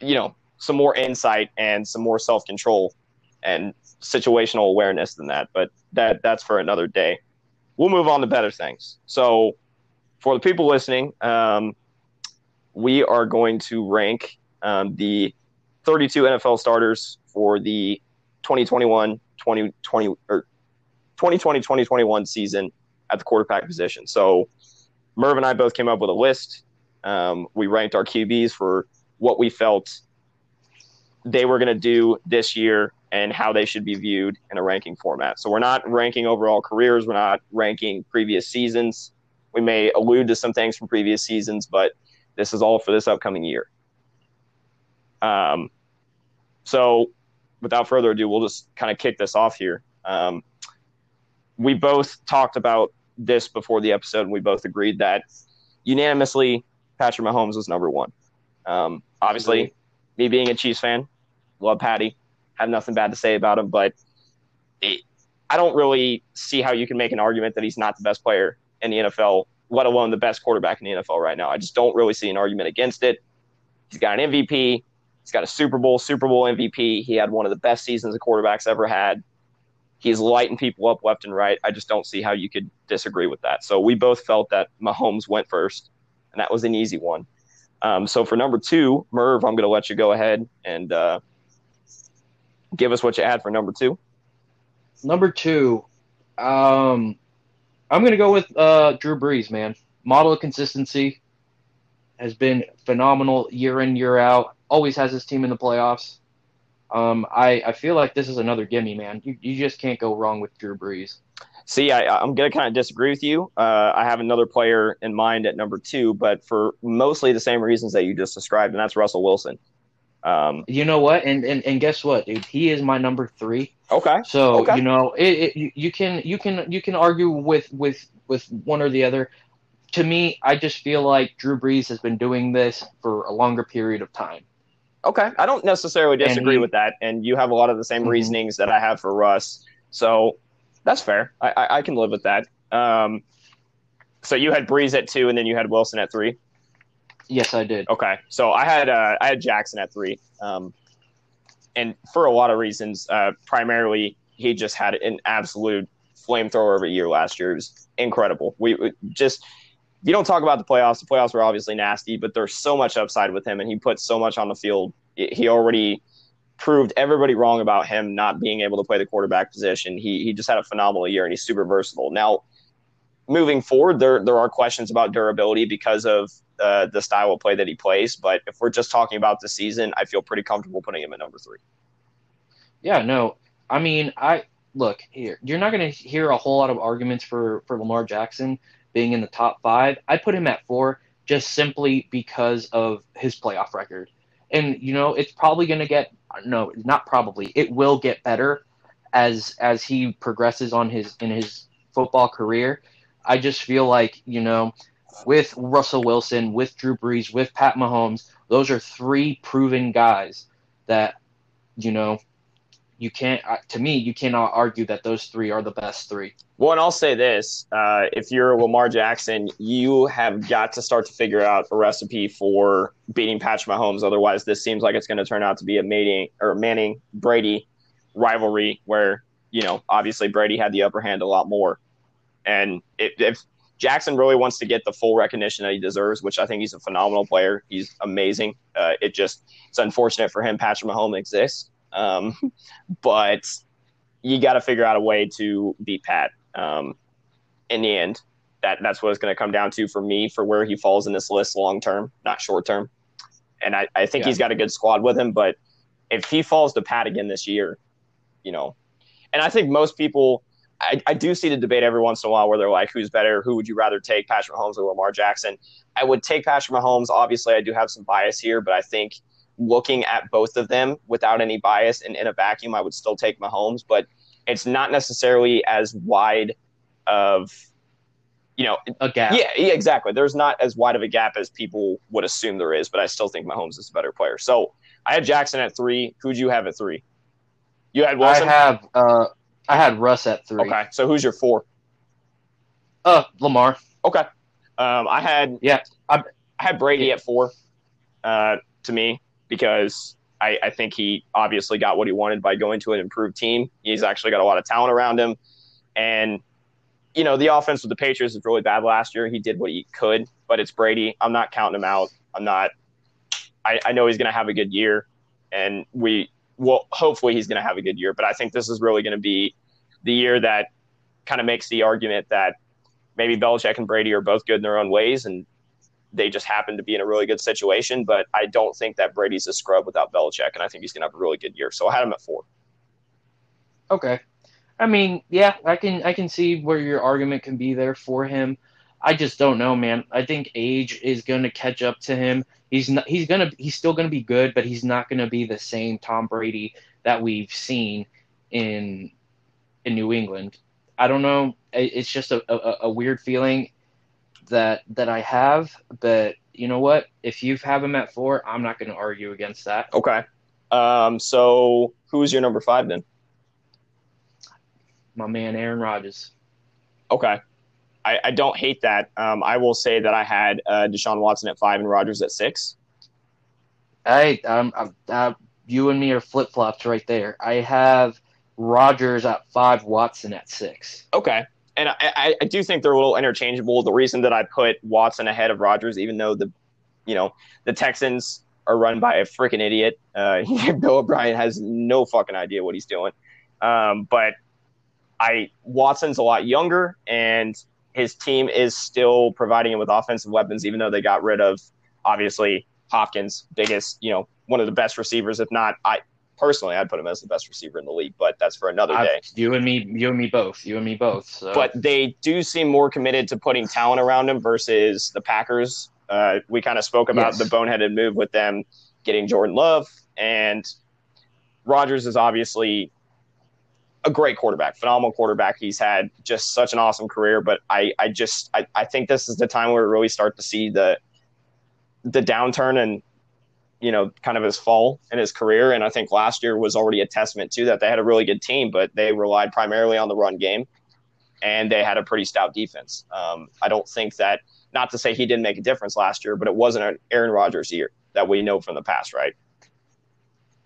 you know, some more insight and some more self control and situational awareness than that. But that that's for another day. We'll move on to better things. So, for the people listening, um, we are going to rank um, the 32 NFL starters for the 2021 2020 or 2020 2021 season at the quarterback position. So Merv and I both came up with a list. Um, we ranked our QBs for what we felt they were going to do this year and how they should be viewed in a ranking format. So we're not ranking overall careers, we're not ranking previous seasons. We may allude to some things from previous seasons, but this is all for this upcoming year. Um, so without further ado, we'll just kind of kick this off here. Um, we both talked about this before the episode, and we both agreed that unanimously Patrick Mahomes was number one. Um, obviously, me being a Chiefs fan, love Patty, have nothing bad to say about him, but it, I don't really see how you can make an argument that he's not the best player in the NFL, let alone the best quarterback in the NFL right now. I just don't really see an argument against it. He's got an MVP. He's got a Super Bowl, Super Bowl MVP. He had one of the best seasons a quarterback's ever had. He's lighting people up left and right. I just don't see how you could disagree with that. So we both felt that Mahomes went first, and that was an easy one. Um, so for number two, Merv, I'm going to let you go ahead and uh, give us what you had for number two. Number two, um, I'm going to go with uh, Drew Brees, man. Model of consistency has been phenomenal year in, year out. Always has his team in the playoffs. Um, I, I feel like this is another gimme, man. You, you just can't go wrong with Drew Brees. See, I, am going to kind of disagree with you. Uh, I have another player in mind at number two, but for mostly the same reasons that you just described, and that's Russell Wilson. Um, you know what? And, and and guess what, dude? He is my number three. Okay. So okay. you know, it, it, you can you can you can argue with with with one or the other. To me, I just feel like Drew Brees has been doing this for a longer period of time. Okay, I don't necessarily disagree he, with that, and you have a lot of the same mm-hmm. reasonings that I have for Russ. So that's fair. I, I, I can live with that. Um, so you had Brees at two, and then you had Wilson at three. Yes, I did. Okay, so I had uh, I had Jackson at three, um, and for a lot of reasons. Uh, primarily, he just had an absolute flamethrower of a year last year. It was incredible. We, we just you don't talk about the playoffs. The playoffs were obviously nasty, but there's so much upside with him, and he put so much on the field. He already proved everybody wrong about him not being able to play the quarterback position. He he just had a phenomenal year, and he's super versatile. Now, moving forward, there there are questions about durability because of uh, the style of play that he plays. But if we're just talking about the season, I feel pretty comfortable putting him at number three. Yeah, no, I mean, I look here. You're not going to hear a whole lot of arguments for for Lamar Jackson being in the top five. I put him at four just simply because of his playoff record. And you know, it's probably going to get no, not probably. It will get better as as he progresses on his in his football career. I just feel like, you know, with Russell Wilson, with Drew Brees, with Pat Mahomes. Those are three proven guys that, you know, you can't, uh, to me, you cannot argue that those three are the best three. Well, and I'll say this uh, if you're Lamar Jackson, you have got to start to figure out a recipe for beating Patrick Mahomes. Otherwise, this seems like it's going to turn out to be a Manning or Manning Brady rivalry where, you know, obviously Brady had the upper hand a lot more. And if Jackson really wants to get the full recognition that he deserves, which I think he's a phenomenal player. He's amazing. Uh, it just it's unfortunate for him. Patrick Mahomes exists, um, but you got to figure out a way to beat Pat. Um, in the end, that that's what it's going to come down to for me for where he falls in this list long term, not short term. And I, I think yeah. he's got a good squad with him, but if he falls to Pat again this year, you know, and I think most people I, I, do see the debate every once in a while where they're like, who's better? Who would you rather take, Patrick Mahomes or Lamar Jackson? I would take Patrick Mahomes. Obviously, I do have some bias here, but I think looking at both of them without any bias and in a vacuum, I would still take Mahomes. But it's not necessarily as wide of, you know, a gap. Yeah, yeah, exactly. There's not as wide of a gap as people would assume there is, but I still think Mahomes is a better player. So I had Jackson at three. Who'd you have at three? You had Wilson. I have. Uh, I had Russ at three. Okay, so who's your four? Uh, Lamar. Okay. Um, I had yeah, I, I had Brady at four. Uh, to me because I, I think he obviously got what he wanted by going to an improved team. He's actually got a lot of talent around him, and you know the offense with the Patriots was really bad last year. He did what he could, but it's Brady. I'm not counting him out. I'm not. I, I know he's going to have a good year, and we well, hopefully he's going to have a good year. But I think this is really going to be the year that kind of makes the argument that maybe Belichick and Brady are both good in their own ways, and they just happen to be in a really good situation. But I don't think that Brady's a scrub without Belichick, and I think he's going to have a really good year. So I had him at four. Okay. I mean, yeah, I can I can see where your argument can be there for him. I just don't know, man. I think age is going to catch up to him. He's not. He's gonna. He's still going to be good, but he's not going to be the same Tom Brady that we've seen in in New England. I don't know. It's just a, a, a weird feeling that that I have. But you know what? If you have him at four, I'm not going to argue against that. Okay. Um. So who's your number five then? my man Aaron Rodgers. Okay. I, I don't hate that. Um, I will say that I had uh, Deshaun Watson at five and Rodgers at six. Hey, um, uh, you and me are flip flops right there. I have Rodgers at five, Watson at six. Okay. And I, I do think they're a little interchangeable. The reason that I put Watson ahead of Rodgers, even though the, you know, the Texans are run by a freaking idiot. Uh, Bill O'Brien has no fucking idea what he's doing. Um, but I Watson's a lot younger, and his team is still providing him with offensive weapons, even though they got rid of obviously Hopkins, biggest, you know, one of the best receivers, if not I personally I'd put him as the best receiver in the league, but that's for another day. I've, you and me, you and me both, you and me both. So. But they do seem more committed to putting talent around him versus the Packers. Uh, we kind of spoke about yes. the boneheaded move with them getting Jordan Love, and Rodgers is obviously a great quarterback, phenomenal quarterback. He's had just such an awesome career, but I, I just I, I think this is the time where we really start to see the the downturn and you know kind of his fall in his career. And I think last year was already a testament to that. They had a really good team, but they relied primarily on the run game, and they had a pretty stout defense. Um, I don't think that not to say he didn't make a difference last year, but it wasn't an Aaron Rodgers year that we know from the past, right?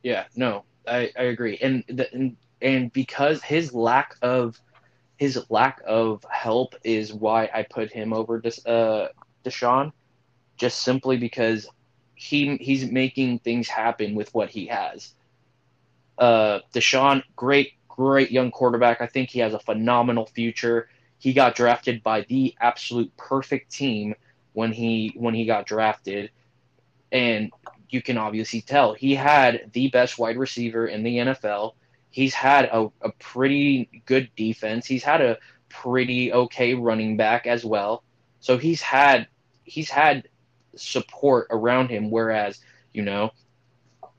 Yeah, no, I, I agree. And, the, and and because his lack of his lack of help is why I put him over Des, uh, Deshaun, just simply because he he's making things happen with what he has. Uh, Deshaun, great, great young quarterback. I think he has a phenomenal future. He got drafted by the absolute perfect team when he when he got drafted, and you can obviously tell he had the best wide receiver in the NFL he's had a, a pretty good defense. He's had a pretty okay running back as well. So he's had he's had support around him, whereas you know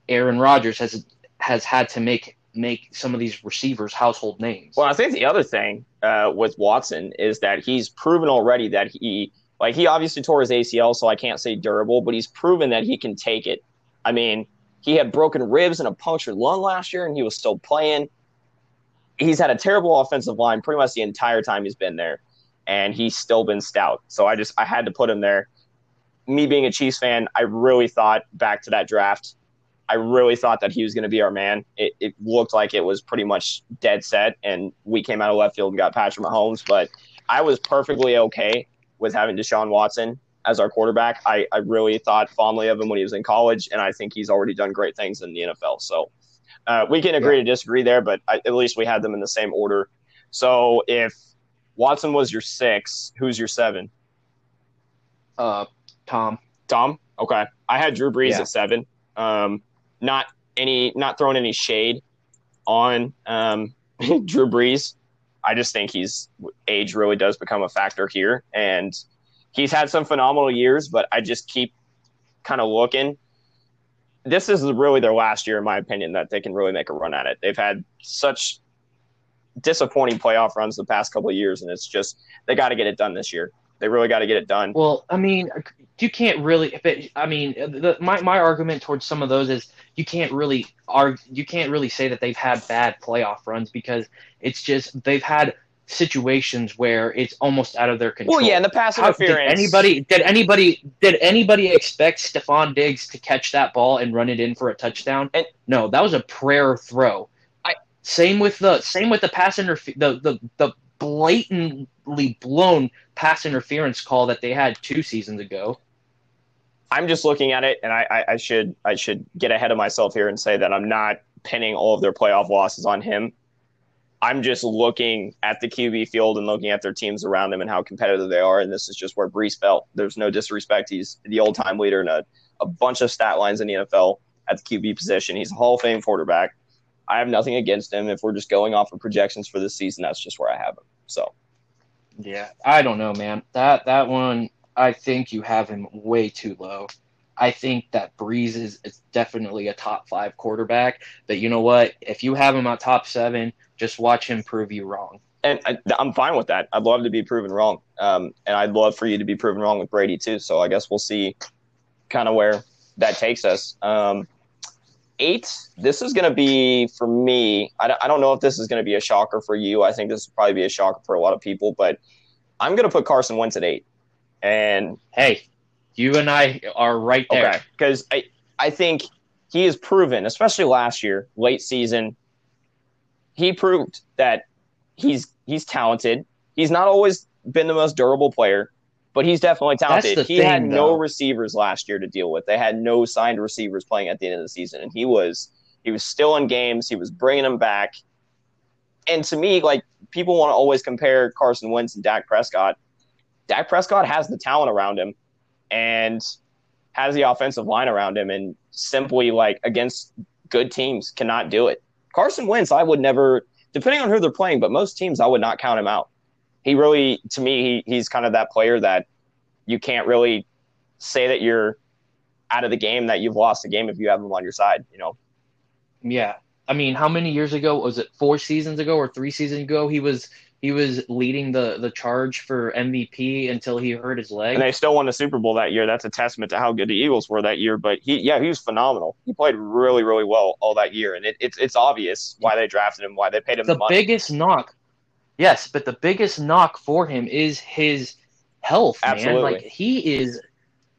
Aaron Rodgers has has had to make make some of these receivers household names. Well, I think the other thing uh, with Watson is that he's proven already that he like he obviously tore his ACL, so I can't say durable, but he's proven that he can take it. I mean, he had broken ribs and a punctured lung last year, and he was still playing. He's had a terrible offensive line pretty much the entire time he's been there, and he's still been stout. So I just I had to put him there. Me being a Chiefs fan, I really thought back to that draft. I really thought that he was going to be our man. It, it looked like it was pretty much dead set, and we came out of left field and got Patrick Mahomes. But I was perfectly okay with having Deshaun Watson as our quarterback. I, I really thought fondly of him when he was in college, and I think he's already done great things in the NFL. So uh, we can agree yeah. to disagree there, but I, at least we had them in the same order. So if Watson was your six, who's your seven? Uh, Tom. Tom. Okay, I had Drew Brees yeah. at seven. Um, not any, not throwing any shade on um, Drew Brees. I just think he's age really does become a factor here, and he's had some phenomenal years, but I just keep kind of looking. This is really their last year, in my opinion, that they can really make a run at it. They've had such disappointing playoff runs the past couple of years, and it's just they got to get it done this year. They really got to get it done. Well, I mean, you can't really. If it, I mean, the, my my argument towards some of those is you can't really argue, you can't really say that they've had bad playoff runs because it's just they've had situations where it's almost out of their control. Well, yeah, and the pass How, interference. Did anybody did anybody did anybody expect Stefon Diggs to catch that ball and run it in for a touchdown? And, no, that was a prayer throw. I same with the same with the pass interfe- the the the blatantly blown pass interference call that they had two seasons ago. I'm just looking at it, and I, I, I should I should get ahead of myself here and say that I'm not pinning all of their playoff losses on him. I'm just looking at the QB field and looking at their teams around them and how competitive they are. And this is just where Brees fell. There's no disrespect. He's the old time leader in a, a bunch of stat lines in the NFL at the QB position. He's a Hall of Fame quarterback. I have nothing against him. If we're just going off of projections for this season, that's just where I have him. So, yeah, I don't know, man. That that one, I think you have him way too low. I think that Brees is, is definitely a top five quarterback. But you know what? If you have him at top seven, just watch him prove you wrong. And I, am fine with that. I'd love to be proven wrong. Um, and I'd love for you to be proven wrong with Brady too. So I guess we'll see kind of where that takes us. Um, eight, this is going to be for me. I, I don't know if this is going to be a shocker for you. I think this will probably be a shocker for a lot of people, but I'm going to put Carson Wentz at eight. And hey, you and I are right there. Okay. Because I, I think he has proven, especially last year, late season, he proved that he's he's talented. He's not always been the most durable player, but he's definitely talented. He thing, had no receivers last year to deal with. They had no signed receivers playing at the end of the season, and he was he was still in games. He was bringing them back. And to me, like people want to always compare Carson Wentz and Dak Prescott. Dak Prescott has the talent around him, and has the offensive line around him, and simply like against good teams cannot do it. Carson Wentz, I would never, depending on who they're playing, but most teams I would not count him out. He really, to me, he, he's kind of that player that you can't really say that you're out of the game, that you've lost the game if you have him on your side, you know? Yeah. I mean, how many years ago was it? Four seasons ago or three seasons ago? He was he was leading the the charge for MVP until he hurt his leg. And they still won the Super Bowl that year. That's a testament to how good the Eagles were that year. But he, yeah, he was phenomenal. He played really, really well all that year, and it, it's it's obvious why they drafted him, why they paid him the, the biggest knock. Yes, but the biggest knock for him is his health, Absolutely. man. Like he is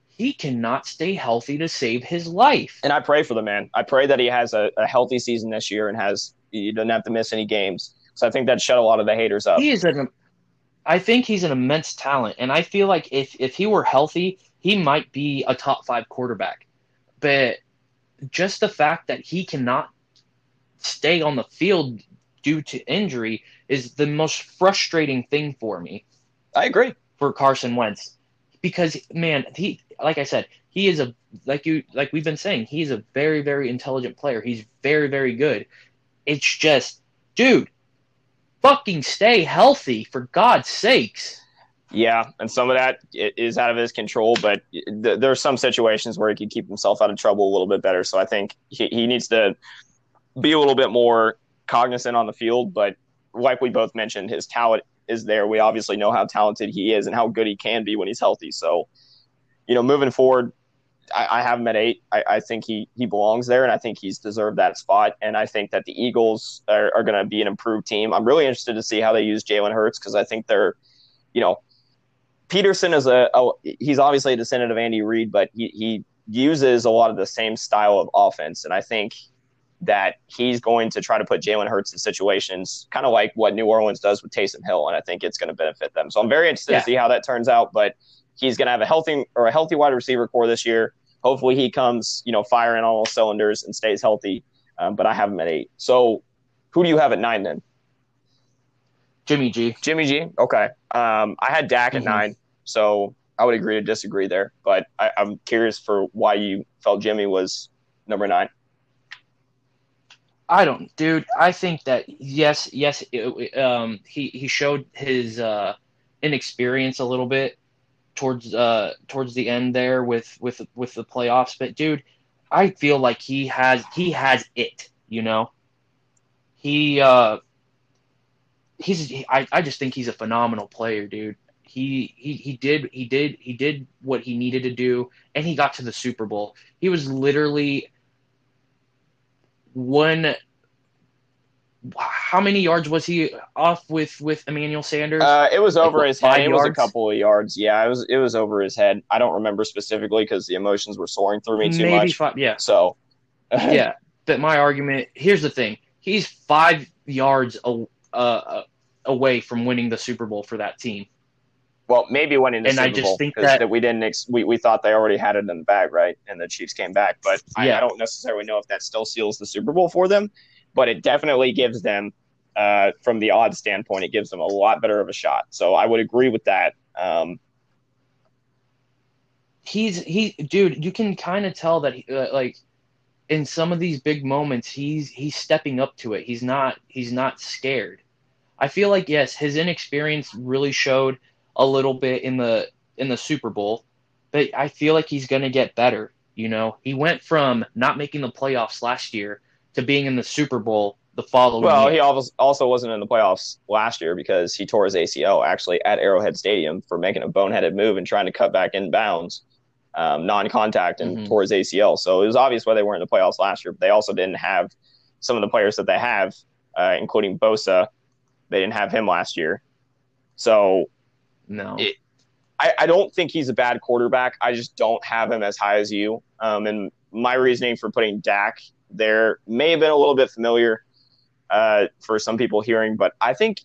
he cannot stay healthy to save his life. And I pray for the man. I pray that he has a, a healthy season this year and has he doesn't have to miss any games. So I think that shut a lot of the haters up. He is an, I think he's an immense talent, and I feel like if if he were healthy, he might be a top five quarterback. But just the fact that he cannot stay on the field due to injury is the most frustrating thing for me. I agree for Carson Wentz because man, he like I said, he is a like you like we've been saying, he's a very very intelligent player. He's very very good. It's just, dude, fucking stay healthy for God's sakes. Yeah, and some of that is out of his control, but th- there are some situations where he could keep himself out of trouble a little bit better. So I think he, he needs to be a little bit more cognizant on the field. But like we both mentioned, his talent is there. We obviously know how talented he is and how good he can be when he's healthy. So, you know, moving forward, I, I have him at eight. I, I, think he he belongs there, and I think he's deserved that spot. And I think that the Eagles are, are going to be an improved team. I'm really interested to see how they use Jalen Hurts because I think they're, you know, Pederson is a, a, he's obviously a descendant of Andy Reid, but he he uses a lot of the same style of offense, and I think that he's going to try to put Jalen Hurts in situations kind of like what New Orleans does with Taysom Hill, and I think it's going to benefit them. So I'm very interested yeah. to see how that turns out. But he's going to have a healthy or a healthy wide receiver corps this year hopefully he comes, you know, firing on all cylinders and stays healthy. Um, but I have him at eight. So who do you have at nine then? Jimmy G. Jimmy G. Okay. Um, I had Dak mm-hmm. at nine, so I would agree to disagree there. But I, I'm curious for why you felt Jimmy was number nine. I don't, dude. I think that yes, yes. It, um, he he showed his uh, inexperience a little bit towards uh towards the end there with with with the playoffs. But dude, I feel like he has he has it. You know, he uh he's I I just think he's a phenomenal player, dude. He, he he did he did he did what he needed to do and he got to the Super Bowl. He was literally one how many yards was he off with with Emmanuel Sanders? Uh, it was over like, his head. It was a couple of yards. Yeah, it was it was over his head. I don't remember specifically because the emotions were soaring through me too Maybe much. Five, yeah. So. yeah, but my argument here's the thing: he's five yards a, uh, away from winning the Super Bowl for that team. Well, maybe when in the And Super I just Bowl, think 'cause that- we didn't ex- we, we thought they already had it in the bag, right? And the Chiefs came back, but I, I don't necessarily know if that still seals the Super Bowl for them. But it definitely gives them, uh, from the odds standpoint, it gives them a lot better of a shot. So I would agree with that. Um, he's he dude you can kind of tell that he, uh, like in some of these big moments he's he's stepping up to it he's not he's not scared i feel like yes his inexperience really showed a little bit in the in the super bowl but i feel like he's going to get better you know he went from not making the playoffs last year to being in the super bowl the following well, year. he also wasn't in the playoffs last year because he tore his ACL actually at Arrowhead Stadium for making a boneheaded move and trying to cut back in bounds, um, non-contact, and Mhm. tore his ACL. So it was obvious why they weren't in the playoffs last year. But they also didn't have some of the players that they have, uh, including Bosa. They didn't have him last year. So no it- I, I don't think he's a bad quarterback. I just don't have him as high as you. Um, and my reasoning for putting Dak there may have been a little bit familiar uh, for some people hearing, but I think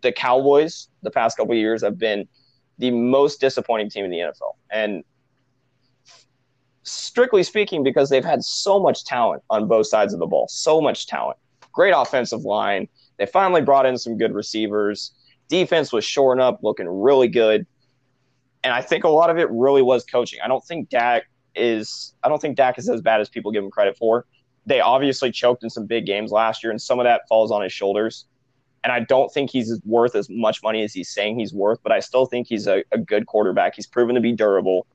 the Cowboys the past couple years have been the most disappointing team in the NFL. And strictly speaking, because they've had so much talent on both sides of the ball, so much talent. Great offensive line. They finally brought in some good receivers. Defense was shoring up, looking really good. And I think a lot of it really was coaching. I don't think Dak is I don't think Dak is as bad as people give him credit for. They obviously choked in some big games last year, and some of that falls on his shoulders. And I don't think he's worth as much money as he's saying he's worth, but I still think he's a, a good quarterback. He's proven to be durable,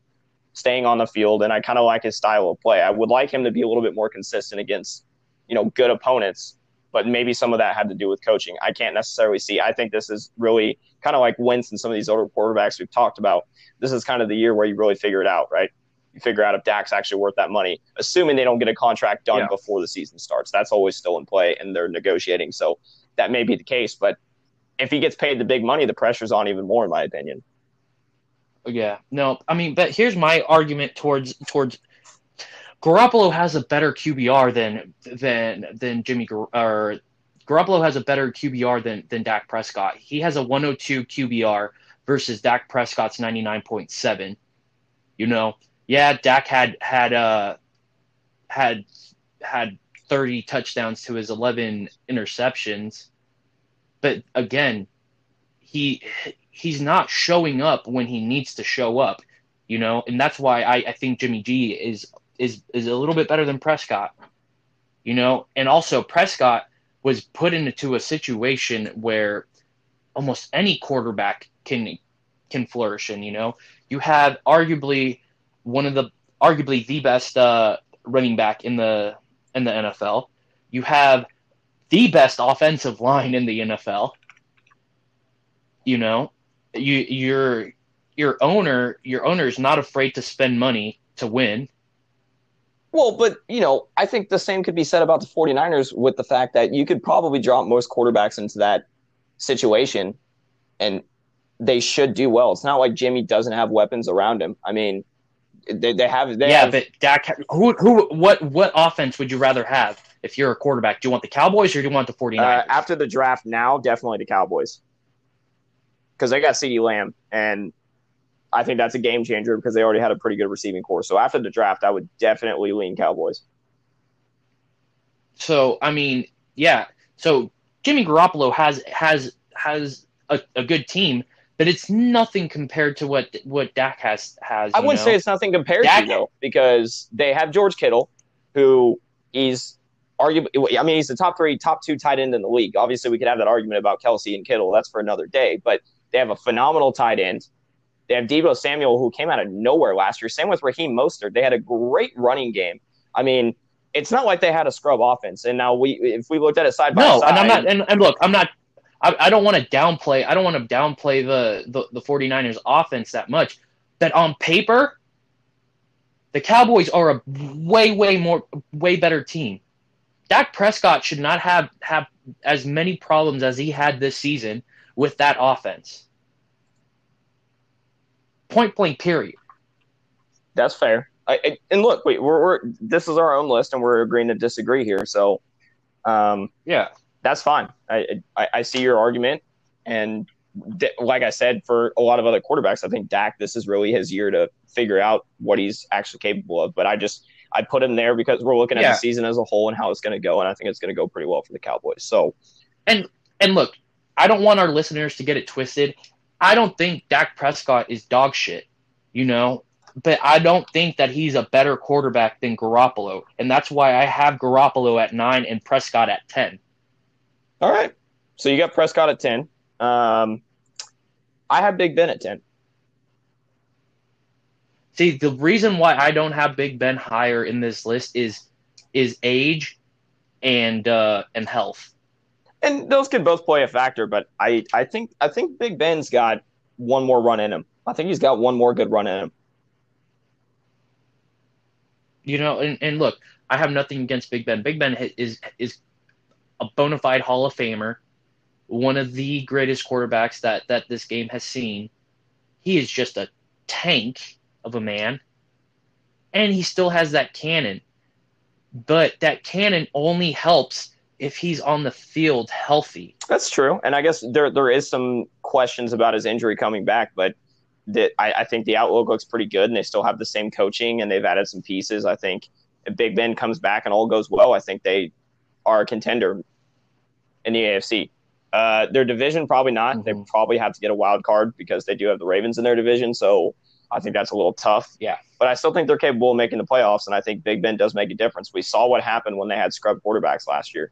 staying on the field, and I kind of like his style of play. I would like him to be a little bit more consistent against, you know, good opponents, but maybe some of that had to do with coaching. I can't necessarily see. I think this is really kind of like Wentz and some of these older quarterbacks we've talked about. This is kind of the year where you really figure it out, right? You figure out if Dak's actually worth that money, assuming they don't get a contract done Yeah. before the season starts. That's always still in play, and they're negotiating. So that may be the case, but if he gets paid the big money, the pressure's on even more, in my opinion. Yeah, no, I mean, but here's my argument towards towards Garoppolo has a better QBR than than than Jimmy or Garoppolo has a better QBR than than Dak Prescott. He has a 102 QBR versus Dak Prescott's 99.7. You know, yeah, Dak had had uh had had 30 touchdowns to his 11 interceptions, but again, he he's not showing up when he needs to show up, you know, and that's why I, I think Jimmy G is is is a little bit better than Prescott, you know, and also Prescott was put into a situation where almost any quarterback can can flourish in, you know. You have arguably one of the arguably the best uh, running back in the in the NFL. You have the best offensive line in the NFL. You know, you your your owner your owner is not afraid to spend money to win. Well, but, you know, I think the same could be said about the 49ers with the fact that you could probably drop most quarterbacks into that situation and they should do well. It's not like Jimmy doesn't have weapons around him. I mean, they, they have. They yeah, have, but Dak, who who what what offense would you rather have if you're a quarterback? Do you want the Cowboys or do you want the 49ers? Uh, after the draft now, definitely the Cowboys. Because they got CeeDee Lamb, and I think that's a game changer because they already had a pretty good receiving corps. So after the draft, I would definitely lean Cowboys. So I mean, yeah. So Jimmy Garoppolo has has has a, a good team, but it's nothing compared to what what Dak has has. I wouldn't know? say it's nothing compared Dak- to though, because they have George Kittle, who is arguably. I mean, he's the top three, top two tight end in the league. Obviously, we could have that argument about Kelce and Kittle. That's for another day. But they have a phenomenal tight end. They have Deebo Samuel, who came out of nowhere last year. Same with Raheem Mostert. They had a great running game. I mean, it's not like they had a scrub offense. And now we, if we looked at it side by no, side, and I'm not. And, and look, I'm not. I, I don't want to downplay. I don't want to downplay the, the the 49ers offense that much. That on paper, the Cowboys are a way way more way better team. Dak Prescott should not have have as many problems as he had this season with that offense. Point blank. Period. That's fair. I, I, and look, wait, we're, we're this is our own list, and we're agreeing to disagree here. So, um, Yeah. that's fine. I, I I see your argument, and like I said, for a lot of other quarterbacks, I think Dak, this is really his year to figure out what he's actually capable of. But I just I put him there because we're looking at yeah. the season as a whole and how it's going to go, and I think it's going to go pretty well for the Cowboys. So, and and look, I don't want our listeners to get it twisted. I don't think Dak Prescott is dog shit, you know, but I don't think that he's a better quarterback than Garoppolo, and that's why I have Garoppolo at nine and Prescott at ten. All right, so you got Prescott at ten. Um, I have Big Ben at ten. See, the reason why I don't have Big Ben higher in this list is is age and uh, and health. And those could both play a factor, but I, I think I think Big Ben's got one more run in him. I think he's got one more good run in him. You know, and, and look, I have nothing against Big Ben. Big Ben is is a bona fide Hall of Famer, one of the greatest quarterbacks that that this game has seen. He is just a tank of a man, and he still has that cannon. But that cannon only helps if he's on the field healthy. That's true, and I guess there there is some questions about his injury coming back, but that I, I, think the outlook looks pretty good, and they still have the same coaching, and they've added some pieces. I think if Big Ben comes back and all goes well, I think they are a contender in the AFC. Uh, their division probably not. Mm-hmm. They probably have to get a wild card because they do have the Ravens in their division. So I think that's a little tough. Yeah. But I still think they're capable of making the playoffs, and I think Big Ben does make a difference. We saw what happened when they had scrub quarterbacks last year.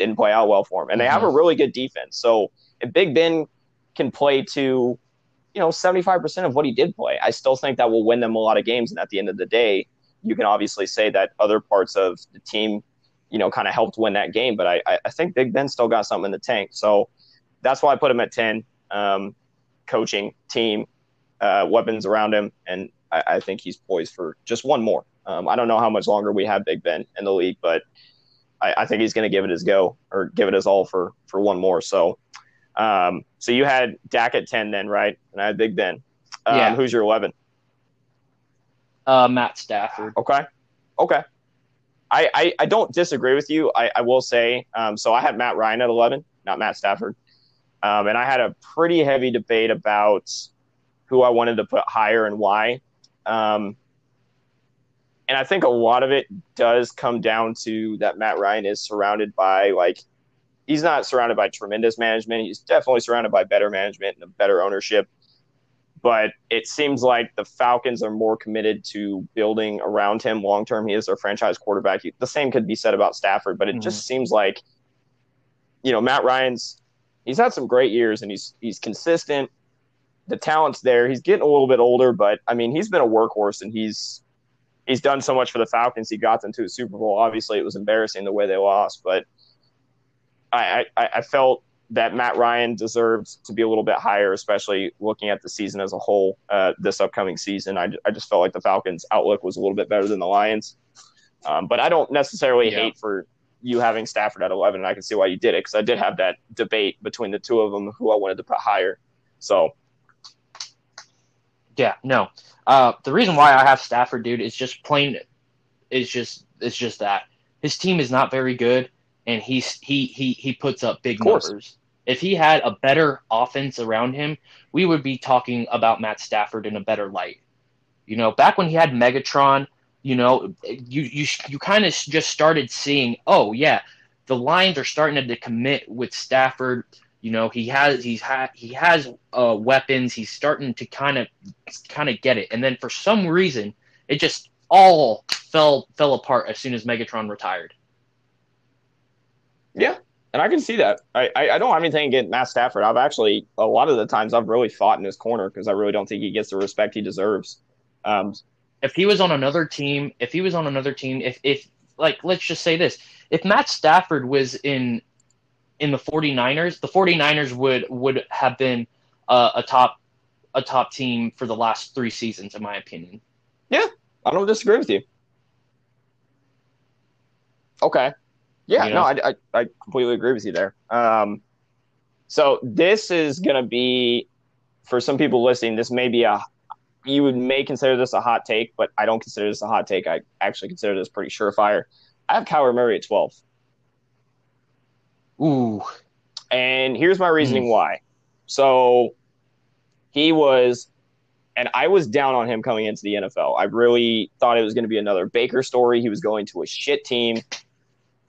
Didn't play out well for them. And they have a mm-hmm. really good defense. So if Big Ben can play to, you know, 75% of what he did play, I still think that will win them a lot of games. And at the end of the day, you can obviously say that other parts of the team, you know, kind of helped win that game. But I, I think Big Ben still got something in the tank. So that's why I put him at 10. Um, coaching, team, uh, weapons around him, and I, I, think he's poised for just one more. Um, I don't know how much longer we have Big Ben in the league, but I, I think he's going to give it his go or give it his all for for one more. So, um, so you had Dak at ten then, right? And I had Big Ben. Um, yeah. Who's your eleven? Uh, Matt Stafford. Okay. Okay. I, I, I don't disagree with you. I, I will say, um, so I had Matt Ryan at 11, not Matt Stafford. Um, and I had a pretty heavy debate about who I wanted to put higher and why. Um, and I think a lot of it does come down to that Matt Ryan is surrounded by like he's not surrounded by tremendous management. He's definitely surrounded by better management and a better ownership. But it seems like the Falcons are more committed to building around him long term. He is their franchise quarterback. The same could be said about Stafford, but it mm-hmm. just seems like you know Matt Ryan's he's had some great years and he's he's consistent the talent's there. He's getting a little bit older, but I mean, he's been a workhorse and he's he's done so much for the Falcons. He got them to a Super Bowl. Obviously, it was embarrassing the way they lost, but I I, I felt that Matt Ryan deserved to be a little bit higher, especially looking at the season as a whole. Uh, this upcoming season, I, I just felt like the Falcons' outlook was a little bit better than the Lions. Um, but I don't necessarily yeah. hate for you having Stafford at 11, and I can see why you did it because I did have that debate between the two of them who I wanted to put higher. So yeah, no. Uh, the reason why I have Stafford, dude, is just plain. Is just it's just that his team is not very good, and he's he he he puts up big numbers. If he had a better offense around him, we would be talking about Matt Stafford in a better light. You know, back when he had Megatron, you know, you you you kind of just started seeing, oh yeah, the Lions are starting to commit with Stafford you know, he has he's had he has uh, weapons. He's starting to kind of kind of get it, and then for some reason, it just all fell fell apart as soon as Megatron retired. Yeah, and I can see that. I, I, I don't have anything against Matt Stafford. I've actually a lot of the times I've really fought in his corner because I really don't think he gets the respect he deserves. Um, if he was on another team, if he was on another team, if if like let's just say this, if Matt Stafford was in in the 49ers, the 49ers would would have been uh, a top a top team for the last three seasons, in my opinion. Yeah, I don't disagree with you. Okay. Yeah, you know? no, I, I, I, completely agree with you there. Um, so this is going to be, for some people listening, this may be a, you would may consider this a hot take, but I don't consider this a hot take. I actually consider this pretty surefire. I have Kyler Murray at 12. Ooh. And here's my reasoning mm. why. So he was, and I was down on him coming into the NFL. I really thought it was going to be another Baker story. He was going to a shit team.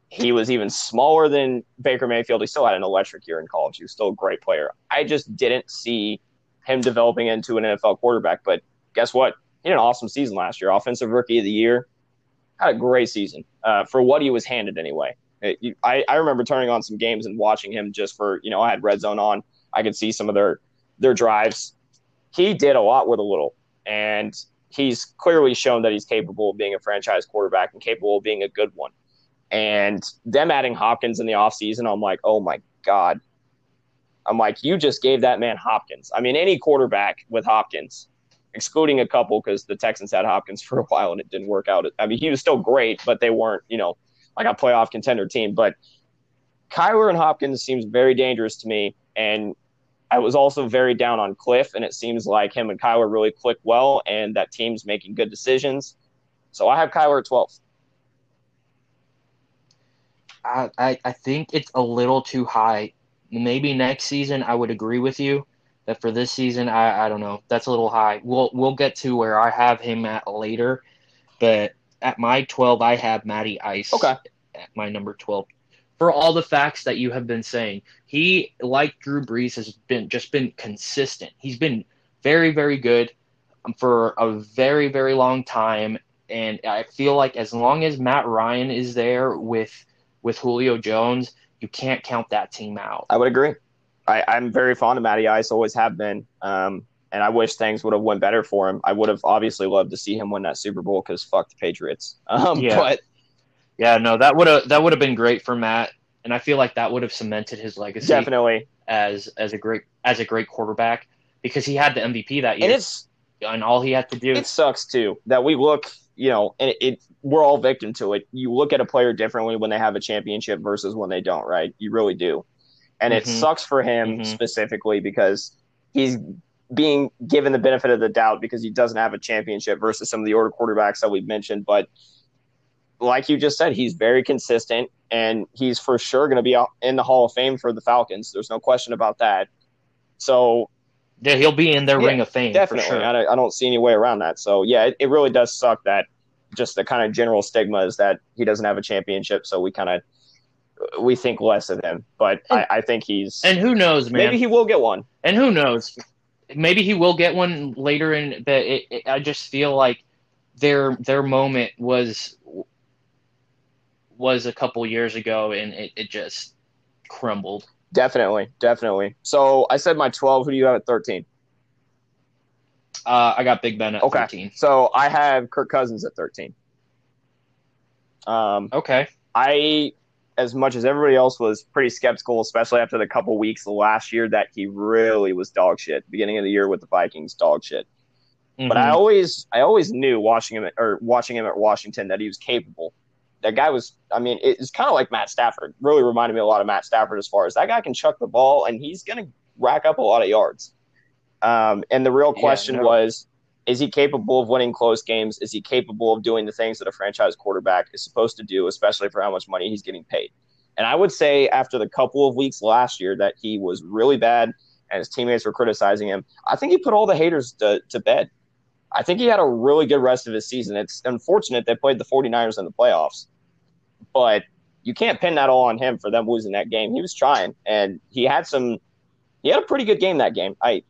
He was even smaller than Baker Mayfield. He still had an electric year in college. He was still a great player. I just didn't see him developing into an NFL quarterback. But guess what? He had an awesome season last year. Offensive Rookie of the Year. Had a great season uh, for what he was handed anyway. I, I remember turning on some games and watching him just for, you know, I had red zone on. I could see some of their their drives. He did a lot with a little. And he's clearly shown that he's capable of being a franchise quarterback and capable of being a good one. And them adding Hopkins in the offseason, I'm like, oh my God. I'm like, you just gave that man Hopkins. I mean, any quarterback with Hopkins, excluding a couple because the Texans had Hopkins for a while and it didn't work out. I mean, he was still great, but they weren't, you know, like a playoff contender team. But Kyler and Hopkins seems very dangerous to me. And I was also very down on Kliff, and it seems like him and Kyler really click well, and that team's making good decisions. So I have Kyler at 12. I, I, I think it's a little too high. Maybe next season I would agree with you that for this season I, I don't know that's a little high. We'll we'll get to where I have him at later, but at my 12 I have Matty Ice. Okay. At my number 12 for all the facts that you have been saying. He, like Drew Brees, has been just been consistent. He's been very, very good for a very, very long time. And I feel like as long as Matt Ryan is there with with Julio Jones, you can't count that team out. I would agree. I, I'm very fond of Matty Ice, always have been. Um, and I wish things would have went better for him. I would have obviously loved to see him win that Super Bowl because fuck the Patriots. Um, Yeah. But Yeah, no, that would have that would have been great for Matt, and I feel like that would have cemented his legacy definitely, as as a great as a great quarterback because he had the MVP that year, and and, all he had to do. it sucks too that we look, you know, and it, it we're all victim to it. You look at a player differently when they have a championship versus when they don't, right? You really do, and it Mhm. sucks for him Mhm. specifically because he's being given the benefit of the doubt because he doesn't have a championship versus some of the older quarterbacks that we've mentioned, but. Like you just said, he's very consistent, and he's for sure going to be in the Hall of Fame for the Falcons. There's no question about that. So yeah, he'll be in their Yeah, Ring of Fame definitely, for sure. I, don't, I don't see any way around that. So yeah, it, it really does suck that just the kind of general stigma is that he doesn't have a championship, so we kind of we think less of him. But I, I think he's And who knows, man? maybe he will get one. and who knows? Maybe he will get one later. In but it, it, I just feel like their their moment was was a couple years ago, and it, it just crumbled. Definitely, definitely. So I said my twelve. Who do you have at thirteen? Uh, I got Big Ben at Okay. 13. So I have Kirk Cousins at thirteen. Um, Okay. I, as much as everybody else was pretty skeptical, especially after the couple weeks last year that he really was dog shit. Beginning of the year with the Vikings, dog shit. But I Mhm. always, I always knew watching him at, or watching him at Washington that he was capable. That guy was, I mean, it's kind of like Matt Stafford. Really reminded me a lot of Matt Stafford as far as that guy can chuck the ball and he's going to rack up a lot of yards. Um, and the real Yeah, question no. was, is he capable of winning close games? Is he capable of doing the things that a franchise quarterback is supposed to do, especially for how much money he's getting paid? And I would say after the couple of weeks last year that he was really bad and his teammates were criticizing him, I think he put all the haters to, to bed. I think he had a really good rest of his season. It's unfortunate they played the 49ers in the playoffs, but you can't pin that all on him for them losing that game. He was trying, and he had some. He had a pretty good game that game. I,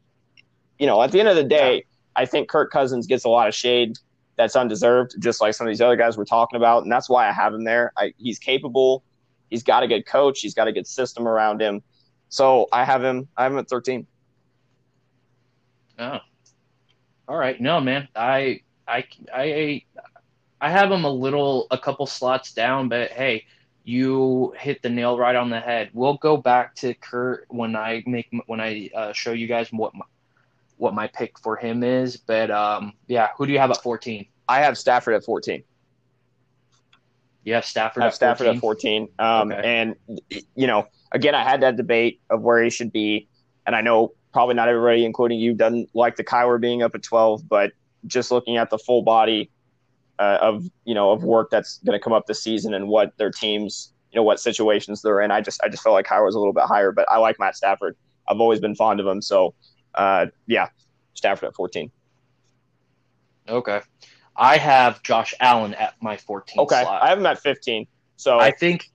you know, at the end of the day, I think Kirk Cousins gets a lot of shade that's undeserved, just like some of these other guys we're talking about, and that's why I have him there. I, he's capable. He's got a good coach. He's got a good system around him. So I have him. I have him at 13. Oh. All right. No, man. I I I I have him a little a couple slots down, but hey, you hit the nail right on the head. We'll go back to Kirk when I make when I uh, show you guys what my, what my pick for him is. But um, yeah, who do you have at 14? I have Stafford at 14. You have Stafford I have at Stafford 14? at 14. Um, Okay. And, you know, again, I had that debate of where he should be. And I know probably not everybody, including you, doesn't like the Kyler being up at 12, but just looking at the full body uh, of, you know, of work that's going to come up this season and what their teams, you know, what situations they're in, I just, I just felt like Kyler was a little bit higher, but I like Matt Stafford. I've always been fond of him. So, uh, yeah, Stafford at 14. Okay. I have Josh Allen at my 14 Okay, slot. I have him at 15. So I think,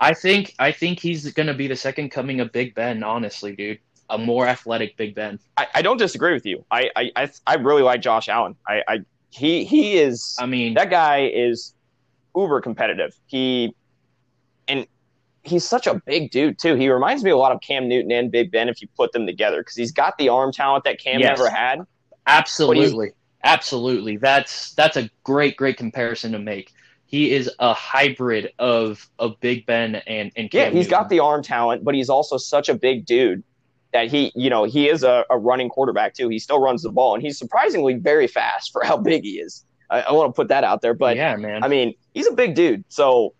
I think, I think he's going to be the second coming of Big Ben. Honestly, dude, a more athletic Big Ben. I, I don't disagree with you. I, I, I, I really like Josh Allen. I, I he he is I mean, that guy is uber competitive. He and he's such a big dude too. He reminds me a lot of Cam Newton and Big Ben if you put them together because he's got the arm talent that Cam Yes. never had. absolutely, absolutely. That's that's a great, great comparison to make. He is a hybrid of of Big Ben and and Cam Yeah, he's got the arm talent, but he's also such a big dude that he, you know, he is a, a running quarterback too. He still runs the ball, and he's surprisingly very fast for how big he is. I, I want to put that out there, but yeah, man. I mean, he's a big dude. So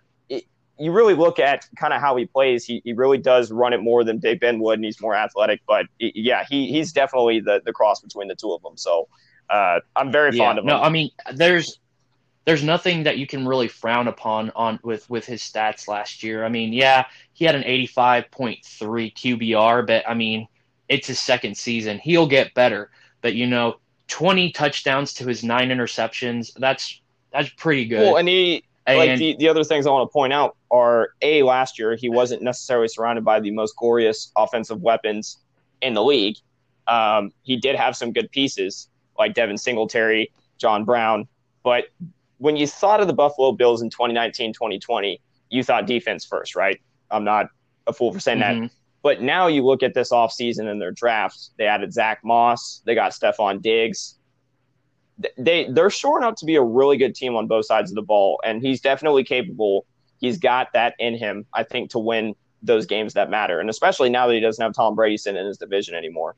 you really look at kind of how he plays. He, he really does run it more than Dave Ben would, and he's more athletic. But yeah, he, he's definitely the, the cross between the two of them. So uh, I'm very yeah, fond of him. no, I mean, there's there's nothing that you can really frown upon on with with his stats last year. I mean, yeah, he had an 85.3 QBR, but I mean, it's his second season. He'll get better, but you know, 20 touchdowns to his nine interceptions. That's that's pretty good. well, and he like the, the other things I want to point out are a last year he wasn't necessarily surrounded by the most glorious offensive weapons in the league. Um, he did have some good pieces like Devin Singletary, John Brown, but when you thought of the Buffalo Bills in 2019, 2020, you thought defense first, right? I'm not a fool for saying that. Mhm. But now you look at this offseason and their drafts, they added Zach Moss, they got Stefon Diggs. Th- They they're shoring up to be a really good team on both sides of the ball, and he's definitely capable. He's got that in him, I think, to win those games that matter, and especially now that he doesn't have Tom Brady sitting in his division anymore.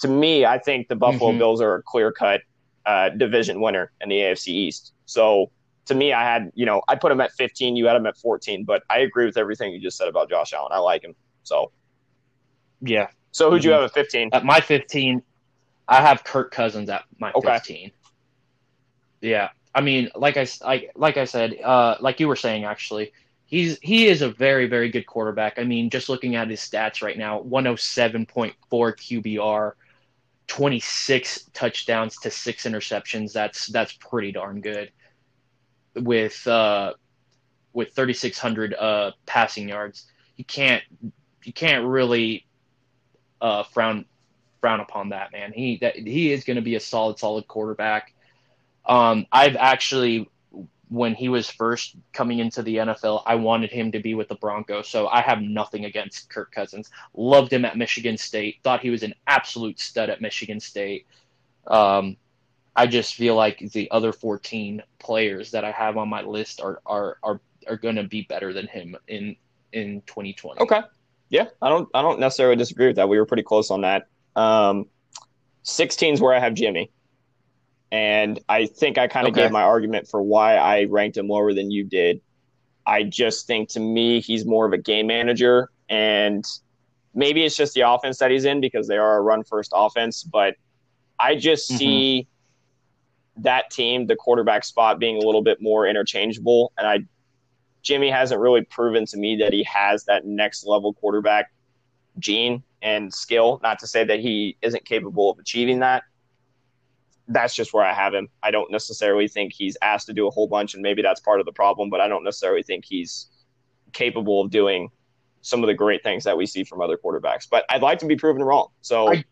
To me, I think the Buffalo Mhm. Bills are a clear cut uh, division winner in the AFC East. So to me, I had you know I put him at 15, you had him at 14, but I agree with everything you just said about Josh Allen. I like him. So Yeah. so who'd you Mhm. have at 15? At my 15, I have Kirk Cousins at my Okay. 15. Yeah. I mean, like I, I- like I said, uh, like you were saying, actually, he's he is a very very good quarterback. I mean, just looking at his stats right now, 107.4 QBR, 26 touchdowns to six interceptions. That's that's pretty darn good. With uh, with 3,600 uh, passing yards, you can't you can't really uh, frown frown upon that man. He that he is going to be a solid solid quarterback. Um, I've actually when he was first coming into the NFL, I wanted him to be with the Broncos. So I have nothing against Kirk Cousins. Loved him at Michigan State. Thought he was an absolute stud at Michigan State. Um, I just feel like the other 14 players that I have on my list are are are, are going to be better than him in in 2020. Okay. Yeah, I don't I don't necessarily disagree with that. We were pretty close on that. Um 16 is where I have Jimmy. And I think I kind of Okay. gave my argument for why I ranked him lower than you did. I just think to me he's more of a game manager and maybe it's just the offense that he's in because they are a run first offense, but I just Mhm. see that team, the quarterback spot being a little bit more interchangeable and I Jimmy hasn't really proven to me that he has that next level quarterback gene and skill. Not to say that he isn't capable of achieving that. That's just where I have him. I don't necessarily think he's asked to do a whole bunch, and maybe that's part of the problem, but I don't necessarily think he's capable of doing some of the great things that we see from other quarterbacks. But I'd like to be proven wrong. So I-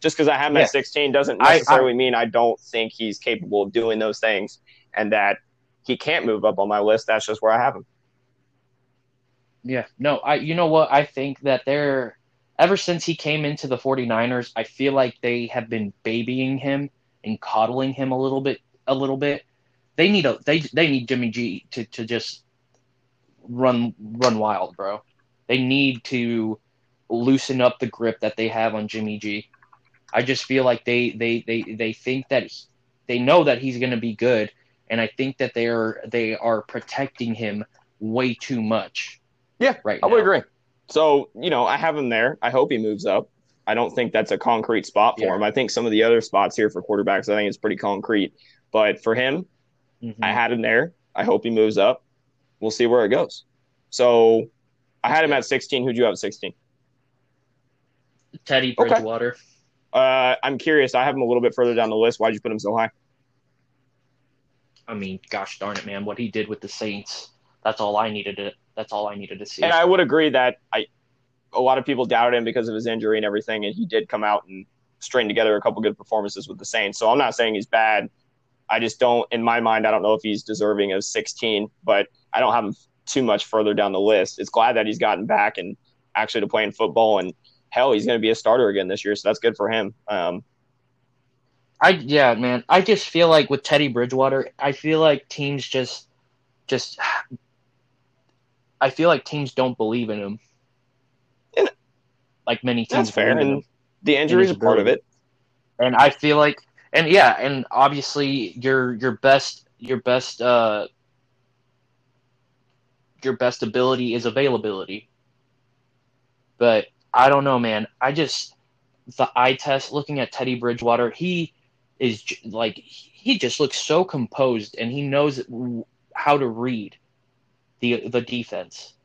just because I have him Yeah. at 16 doesn't I- I- necessarily mean I don't think he's capable of doing those things and that he can't move up on my list. That's just where I have him. Yeah, no, I you know what? I think that they're ever since he came into the 49ers, I feel like they have been babying him and coddling him a little bit a little bit. They need a they they need Jimmy G to to just run run wild, bro. They need to loosen up the grip that they have on Jimmy G. I just feel like they they they they think that he- they know that he's going to be good and I think that they are they are protecting him way too much. Yeah, right I would now. agree. So, you know, I have him there. I hope he moves up. I don't think that's a concrete spot for Yeah. him. I think some of the other spots here for quarterbacks, I think it's pretty concrete. But for him, Mhm. I had him there. I hope he moves up. We'll see where it goes. So I had him at 16. Who'd you have at 16? Teddy Okay. Bridgewater. Uh, I'm curious. I have him a little bit further down the list. Why'd you put him so high? I mean, gosh darn it, man! What he did with the Saints. That's all I needed to. That's all I needed to see. And I would agree that I a lot of people doubted him because of his injury and everything, and he did come out and string together a couple good performances with the Saints. So I'm not saying he's bad. I just don't, in my mind, I don't know if he's deserving of 16, but I don't have him too much further down the list. It's glad that he's gotten back and actually to playing football, and hell, he's going to be a starter again this year, so that's good for him. Um, I yeah, man. I just feel like with Teddy Bridgewater, I feel like teams just just I feel like teams don't believe in him. And- like many teams that's fair, and the injury is a part of it. And I feel like and yeah, and obviously your your best your best uh your best ability is availability. But I don't know, man. I just the eye test looking at Teddy Bridgewater, he is like he just looks so composed and he knows how to read the the defense.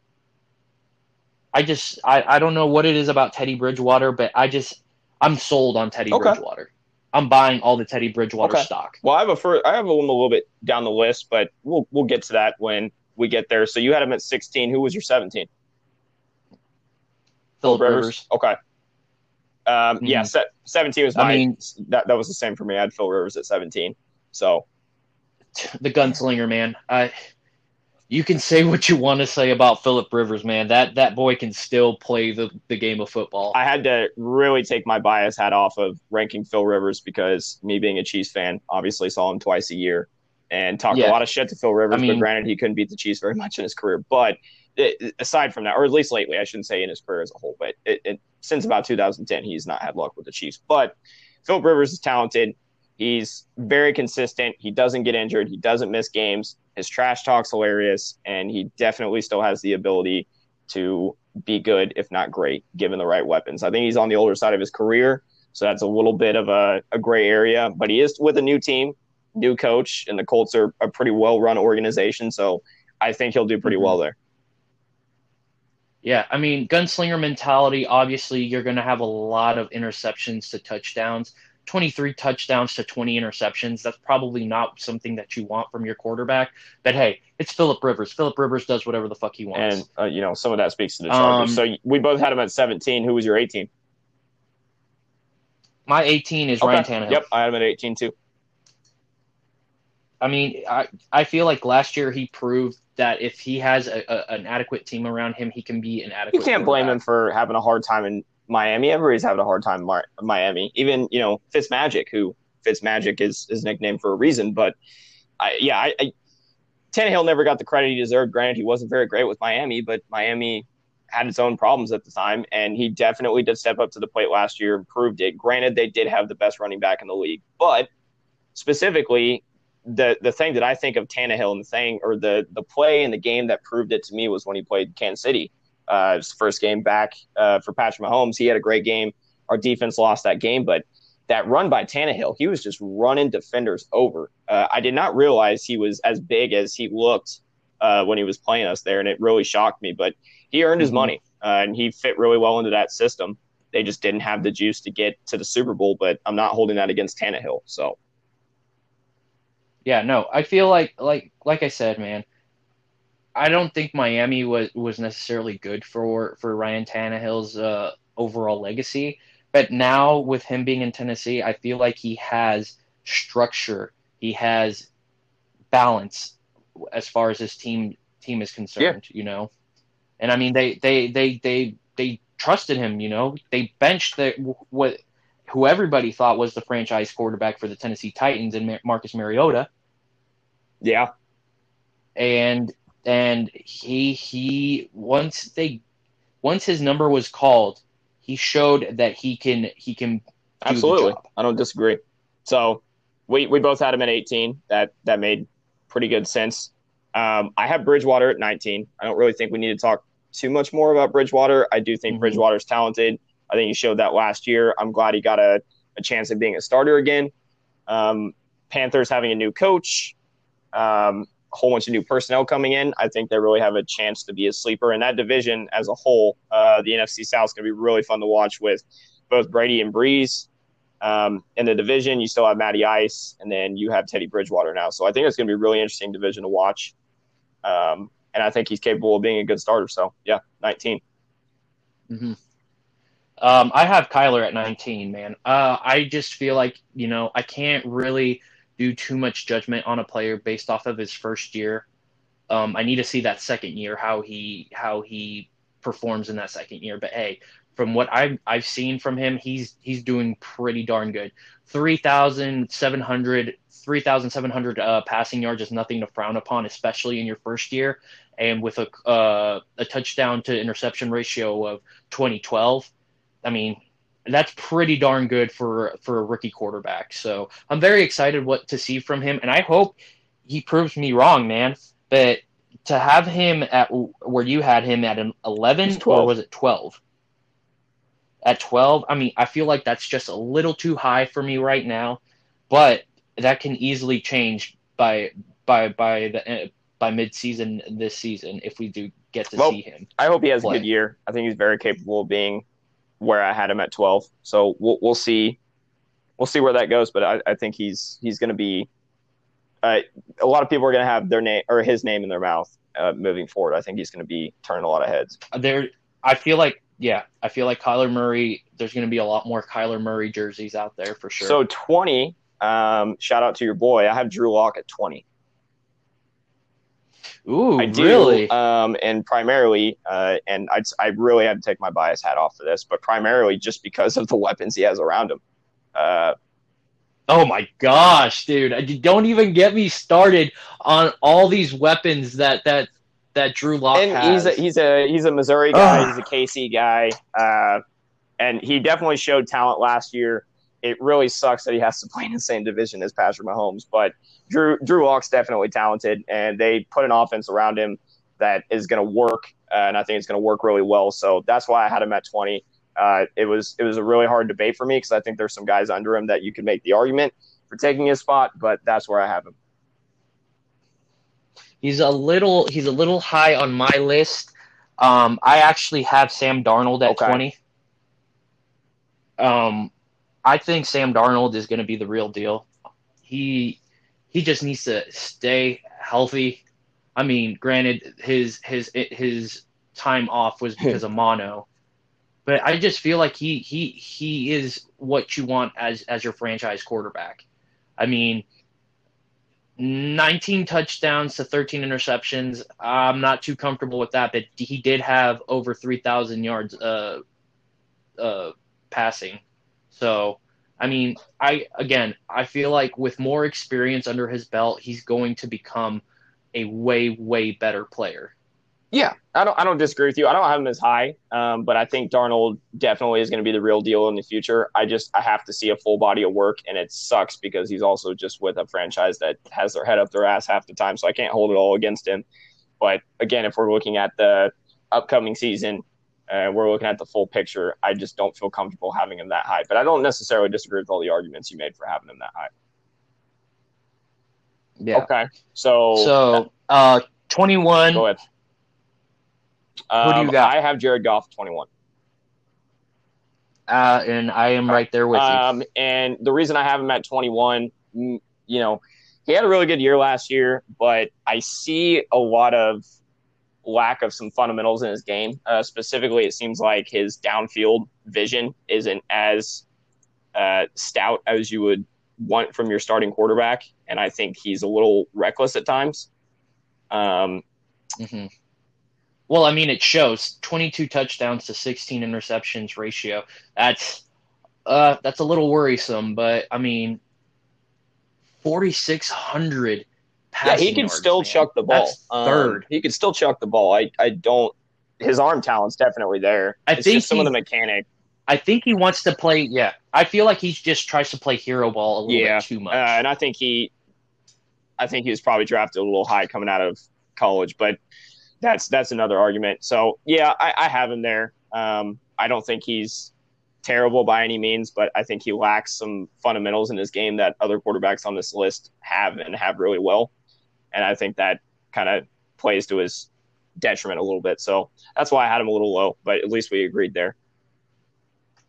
I just I, I don't know what it is about Teddy Bridgewater, but I just I'm sold on Teddy Okay. Bridgewater. I'm buying all the Teddy Bridgewater Okay. stock. Well, I have a fir- I have him a little bit down the list, but we'll we'll get to that when we get there. So you had him at 16. Who was your 17? Philip Rivers. Okay. Um, Yeah, Mhm. se- 17 was I my mean- that that was the same for me. I had Phil Rivers at 17. So The gunslinger, man. I you can say what you want to say about Philip Rivers, man. That that boy can still play the, the game of football. I had to really take my bias hat off of ranking Phil Rivers because me being a Chiefs fan, obviously saw him twice a year and talked Yeah. a lot of shit to Phil Rivers. I mean- but granted, he couldn't beat the Chiefs very much in his career. But it, aside from that, or at least lately, I shouldn't say in his career as a whole, but it, it, since about 2010, he's not had luck with the Chiefs. But Philip Rivers is talented. He's very consistent. He doesn't get injured. He doesn't miss games. His trash talk's hilarious, and he definitely still has the ability to be good, if not great, given the right weapons. I think he's on the older side of his career, so that's a little bit of a, a gray area. But he is with a new team, new coach, and the Colts are a pretty well run organization. So I think he'll do pretty Mhm. well there. Yeah, I mean, gunslinger mentality. Obviously, you're going to have a lot of interceptions to touchdowns. 23 touchdowns to 20 interceptions. That's probably not something that you want from your quarterback. But hey, it's Philip Rivers. Philip Rivers does whatever the fuck he wants. And uh, you know, some of that speaks to the Chargers. Um, so we both had him at 17. Who was your 18? My 18 is Ryan Tannehill. Yep, I had him at 18 too. I mean, I, I feel like last year he proved that if he has a, a, an adequate team around him, he can be an adequate. You can't blame him for having a hard time in Miami. Everybody's having a hard time Mar- Miami. Even you know Fitzmagic, who Fitzmagic is his nickname for a reason. But I, yeah, I, I Tannehill never got the credit he deserved. Granted, he wasn't very great with Miami, but Miami had its own problems at the time, and he definitely did step up to the plate last year and proved it. Granted, they did have the best running back in the league, but specifically. The the thing that I think of Tannehill and the thing or the the play in the game that proved it to me was when he played Kansas City uh, his first game back uh, for Patrick Mahomes. He had a great game. Our defense lost that game, but that run by Tannehill, he was just running defenders over. Uh, I did not realize he was as big as he looked uh, when he was playing us there, and it really shocked me. But he earned his Mhm. money, uh, and he fit really well into that system. They just didn't have the juice to get to the Super Bowl, but I'm not holding that against Tannehill. So Yeah, no, I feel like like like I said, man. I don't think Miami was was necessarily good for for Ryan Tannehill's uh, overall legacy, but now with him being in Tennessee, I feel like he has structure, he has balance as far as his team team is concerned. You know, and I mean they they they they they trusted him. You know, they benched the what who everybody thought was the franchise quarterback for the Tennessee Titans and Mar- Marcus Mariota yeah, and and he he once they once his number was called, he showed that he can he can absolutely. I don't disagree. So we we both had him at 18. That that made pretty good sense. Um, I have Bridgewater at 19. I don't really think we need to talk too much more about Bridgewater. I do think Mhm. Bridgewater's talented. I think he showed that last year. I'm glad he got a, a chance at being a starter again. Um, Panthers having a new coach, um, whole bunch of new personnel coming in. I think they really have a chance to be a sleeper. And that division as a whole, uh, the NFC South is going to be really fun to watch with both Brady and Brees. Um, in the division, you still have Matty Ice, and then you have Teddy Bridgewater now. So I think it's going to be a really interesting division to watch. Um, and I think he's capable of being a good starter. So yeah, 19. Mm-hmm. Um, I have Kyler at 19, man. Uh, I just feel like, you know, I can't really do too much judgment on a player based off of his first year. Um, I need to see that second year how he how he performs in that second year. But hey, from what I've I've seen from him, he's he's doing pretty darn good. 3,700 3,700 uh, passing yards is nothing to frown upon, especially in your first year. And with a uh, a touchdown to interception ratio of 2012, I mean that's pretty darn good for for a rookie quarterback. So I'm very excited what to see from him, and I hope he proves me wrong, man. But to have him at where you had him at an 11 or was it 12? At 12, I mean, I feel like that's just a little too high for me right now, but that can easily change by by by the eh, by midseason this season if we do get to well, see him. I hope he has play. a good year. I think he's very capable of being where I had him at 12. So we'll we'll see we'll see where that goes. But I, I think he's he's going to be uh, a lot of people are going to have their name or his name in their mouth uh, moving forward. I think he's going to be turning a lot of heads. There, I feel like yeah, I feel like Kyler Murray. There's going to be a lot more Kyler Murray jerseys out there for sure. So 20. Um, shout out to your boy. I have Drew Lock at 20. Ooh, I do, really? Um, and primarily, uh, and I, I really had to take my bias hat off for this, but primarily just because of the weapons he has around him. Uh, oh my gosh, dude! Don't even get me started on all these weapons that that that Drew Lock and has. He's a he's a he's a Missouri guy. He's a KC guy, uh, and he definitely showed talent last year. It really sucks that he has to play in the same division as Patrick Mahomes, but Drew Drew Lock's definitely talented, and they put an offense around him that is going to work, uh, and I think it's going to work really well. So that's why I had him at 20. Uh, it was it was a really hard debate for me because I think there's some guys under him that you could make the argument for taking his spot, but that's where I have him. He's a little he's a little high on my list. Um, I actually have Sam Darnold at okay. 20. Um, I think Sam Darnold is going to be the real deal. He he just needs to stay healthy. I mean, granted, his his his time off was because of mono, but I just feel like he he he is what you want as as your franchise quarterback. I mean, 19 touchdowns to 13 interceptions. I'm not too comfortable with that, but he did have over 3,000 yards uh, uh, passing. So I mean, I again, I feel like with more experience under his belt, he's going to become a way, way better player. Yeah, I don't, I don't disagree with you. I don't have him as high, um, but I think Darnold definitely is going to be the real deal in the future. I just, I have to see a full body of work, and it sucks because he's also just with a franchise that has their head up their ass half the time, so I can't hold it all against him. But again, if we're looking at the upcoming season, and we're looking at the full picture, I just don't feel comfortable having him that high. But I don't necessarily disagree with all the arguments you made for having him that high. Yeah. Okay. So so uh, twenty one. Go ahead. Um, Who do you um, got? I have Jared Goff twenty one. Uh, and I am right there with you. Um, and the reason I have him at 21, you know, he had a really good year last year, but I see a lot of lack of some fundamentals in his game. Uh, specifically, it seems like his downfield vision isn't as uh, stout as you would want from your starting quarterback, and I think he's a little reckless at times. Um, mm-hmm. Well, I mean, it shows 22 touchdowns to 16 interceptions ratio. That's uh, that's a little worrisome, but I mean, 4,600 yeah, he can still man. chuck the ball. Um, third. He can still chuck the ball. I, I don't. His arm talent's definitely there. I it's think some he, of the mechanic. I think he wants to play. Yeah, I feel like he just tries to play hero ball a little yeah, bit too much. Uh, and I think he, I think he was probably drafted a little high coming out of college, but that's that's another argument. So yeah, I, I have him there. Um, I don't think he's terrible by any means, but I think he lacks some fundamentals in his game that other quarterbacks on this list have and have really well and I think that kind of plays to his detriment a little bit. So that's why I had him a little low, but at least we agreed there.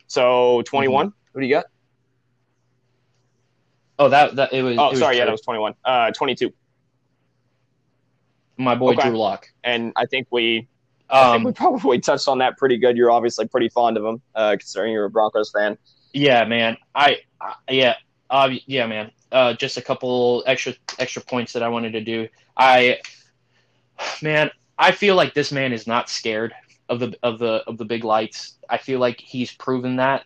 So 21. Mm-hmm. Who do you got? Oh, that that it was. Oh, it sorry, was yeah, that was 21. Uh, 22. My boy Okay. Drew Lock. And I think we, I think we Um, probably touched on that pretty good. You're obviously pretty fond of him, uh, considering you're a Broncos fan. yeah, man. I, I yeah, uh, yeah, man. Uh, just a couple extra extra points that I wanted to do. I, man, I feel like this man is not scared of the of the of the big lights. I feel like he's proven that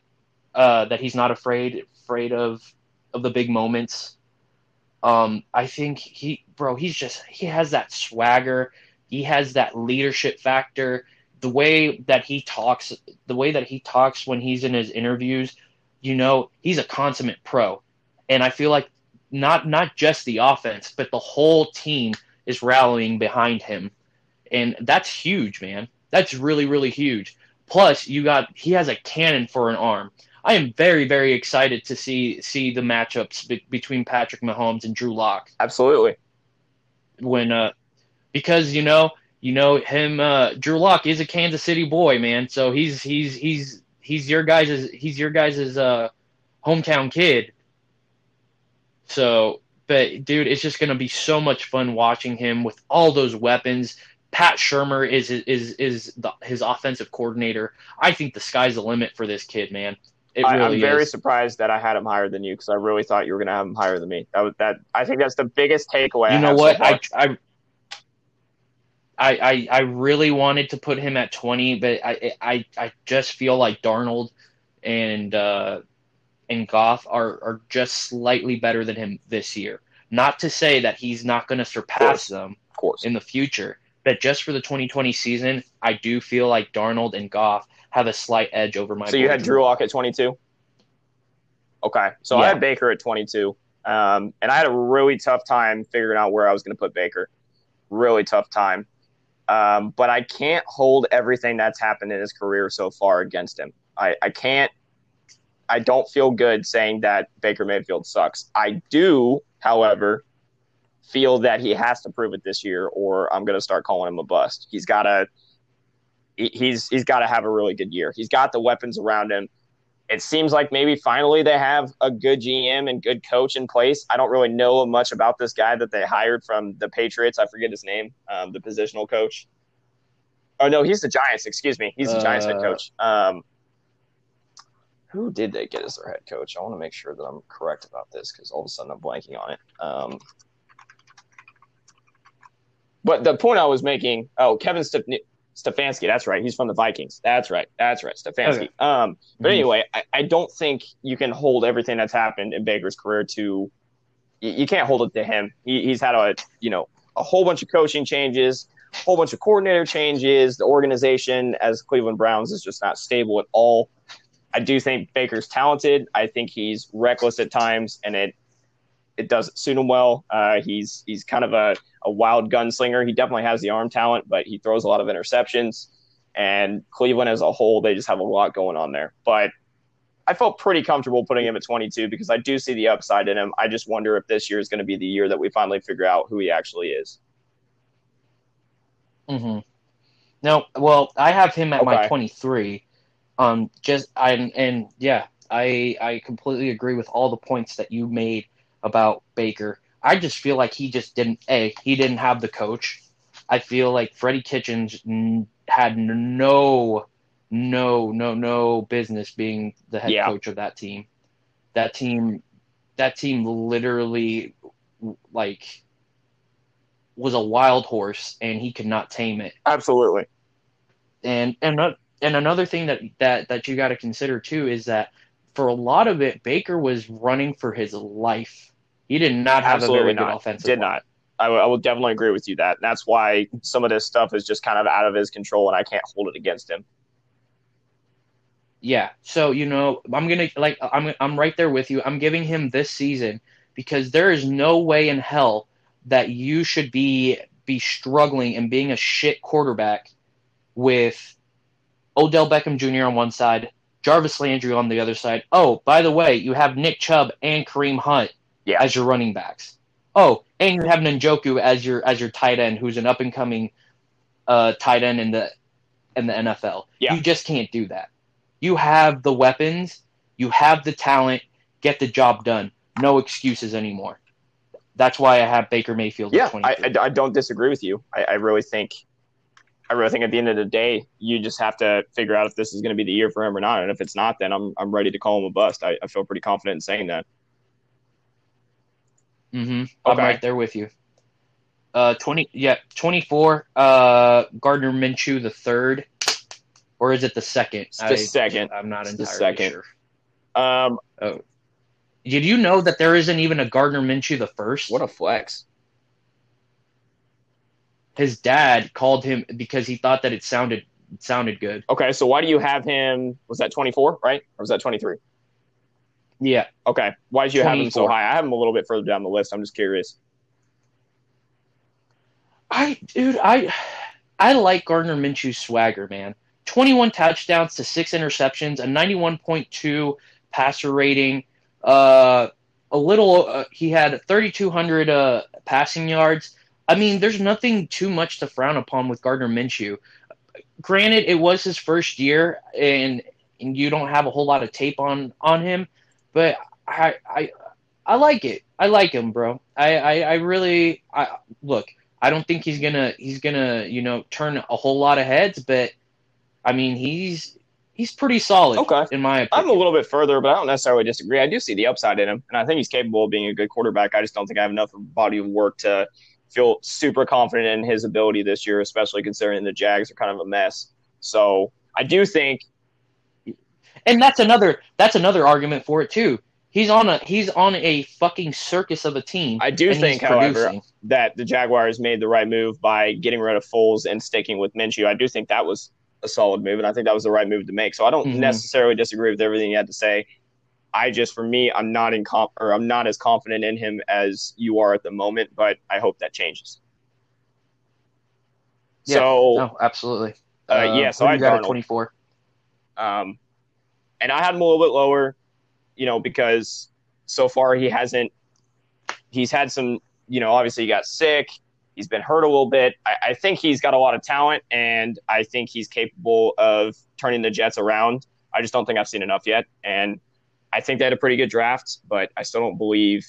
uh, that he's not afraid afraid of of the big moments. Um, I think he, bro, he's just he has that swagger. He has that leadership factor. The way that he talks, the way that he talks when he's in his interviews, you know, he's a consummate pro. And I feel like not not just the offense, but the whole team is rallying behind him. And that's huge, man. That's really, really huge. Plus, you got he has a cannon for an arm. I am very, very excited to see see the matchups be- between Patrick Mahomes and Drew Lock Absolutely. when uh because you know you know him uh Drew Lock is a Kansas City boy, man. So he's he's he's he's your guys' he's your guys' uh hometown kid. So but dude, it's just gonna be so much fun watching him with all those weapons. Pat Shurmur is is is the, his offensive coordinator. I think the sky's the limit for this kid, man. It I, really I'm very is. surprised that I had him higher than you because I really thought you were going to have him higher than me. That, was, that I think that's the biggest takeaway. I you know so what? I, I I I I really wanted to put him at twenty, but I I I just feel like Darnold and uh, and Goff are are just slightly better than him this year. Not to say that he's not going to surpass them of course. in the future, but just for the 2020 season, I do feel like Darnold and Goff have a slight edge over my. So you had Drew Lock at 22. Okay, so I had Baker at 22, um, and I had a really tough time figuring out where I was going to put Baker. Really tough time, um, but I can't hold everything that's happened in his career so far against him. I, I can't. I don't feel good saying that Baker Mayfield sucks. I do, however, feel that he has to prove it this year, or I'm going to start calling him a bust. He's got to. he- He's he's got to have a really good year. He's got the weapons around him it seems like maybe finally they have a good GM and good coach in place. I don't really know much about this guy that they hired from the Patriots. I forget his name, um, the positional coach. Oh no, he's the Giants. Excuse me, he's the Giants head Uh, coach. Um, who did they get as their head coach? I want to make sure that I'm correct about this because all of a sudden I'm blanking on it. Um, but the point I was making, oh, Kevin Stef- Stefanski, that's right. He's from the Vikings. That's right. That's right. Stefanski. Okay. Um, but Mhm. anyway, I, I don't think you can hold everything that's happened in Baker's career to. You, you can't hold it to him. He, he's had a you know a whole bunch of coaching changes, a whole bunch of coordinator changes. The organization as Cleveland Browns is just not stable at all. I do think Baker's talented. I think he's reckless at times, and it it doesn't suit him well. Uh, he's he's kind of a, a wild gunslinger. He definitely has the arm talent, but he throws a lot of interceptions. And Cleveland as a whole, they just have a lot going on there. But I felt pretty comfortable putting him at 22 because I do see the upside in him. I just wonder if this year is going to be the year that we finally figure out who he actually is. Mm-hmm. No, well, I have him at my 23. Um, just I and yeah, I I completely agree with all the points that you made about Baker. I just feel like he just didn't. A, he didn't have the coach. I feel like Freddie Kitchens n- had no, no, no, no business being the head Yeah. coach of that team. That team, that team literally, like, was a wild horse, and he could not tame it Absolutely. and and ano- and another thing that that that you got to consider too is that for a lot of it, Baker was running for his life. He did not have Absolutely a very not. good offensive. Did line. not. I, will- I will definitely agree with you that. That's why some of this stuff is just kind of out of his control, and I can't hold it against him. Yeah. So you know, I'm gonna like I'm I'm right there with you. I'm giving him this season because there is no way in hell that you should be be struggling and being a shit quarterback with Odell Beckham Jr. on one side, Jarvis Landry on the other side. Oh, by the way, you have Nick Chubb and Kareem Hunt Yeah. as your running backs. Oh, and you have Njoku as your as your tight end, who's an up and coming uh, tight end in the in the NFL. Yeah. You just can't do that. You have the weapons, you have the talent, get the job done. No excuses anymore. That's why I have Baker Mayfield. Yeah, I, I, I, don't disagree with you. I, I really think, I really think at the end of the day, you just have to figure out if this is going to be the year for him or not. And if it's not, then I'm I'm ready to call him a bust. I, I feel pretty confident in saying that. Mm-hmm. Okay. I'm right there with you. Uh, twenty, yeah, twenty-four. Uh, Gardner Minshew the third, or is it the second? It's the I, second. I'm not it's entirely the second. sure. Um, oh, did you know that there isn't even a Gardner Minshew the first? What a flex! His dad called him because he thought that it sounded it sounded good. Okay, so why do you have him? Was that twenty four, right, or was that twenty three? Yeah. Okay. Why did you 24. have him so high? I have him a little bit further down the list. I'm just curious. I, dude, I, I like Gardner Minshew's swagger, man. 21 touchdowns to six interceptions, a 91.2 passer rating. Uh, a little, uh, he had 3,200 uh, passing yards. I mean, there's nothing too much to frown upon with Gardner Minshew. Granted, it was his first year, and, and you don't have a whole lot of tape on on him, but I I I like it. I like him, bro. I I, I really I look. I don't think he's gonna he's gonna you know turn a whole lot of heads, but I mean he's he's pretty solid. Okay, in my opinion. I'm a little bit further, but I don't necessarily disagree. I do see the upside in him, and I think he's capable of being a good quarterback. I just don't think I have enough body of work to feel super confident in his ability this year, especially considering the Jags are kind of a mess. So I do think and that's another that's another argument for it too. He's on a he's on a fucking circus of a team. I do think, however, that the Jaguars made the right move by getting rid of Foles and sticking with Minshew. I do think that was a solid move, and I think that was the right move to make. So I don't mm-hmm. necessarily disagree with everything you had to say. I just, for me, I'm not in comp or I'm not as confident in him as you are at the moment, but I hope that changes. Yeah, so, no, absolutely. Uh, uh, yeah, so I got a 24. Um, and I had him a little bit lower, you know, because so far he hasn't. He's had some, you know, obviously he got sick. He's been hurt a little bit. I, I think he's got a lot of talent, and I think he's capable of turning the Jets around. I just don't think I've seen enough yet, and I think they had a pretty good draft, but I still don't believe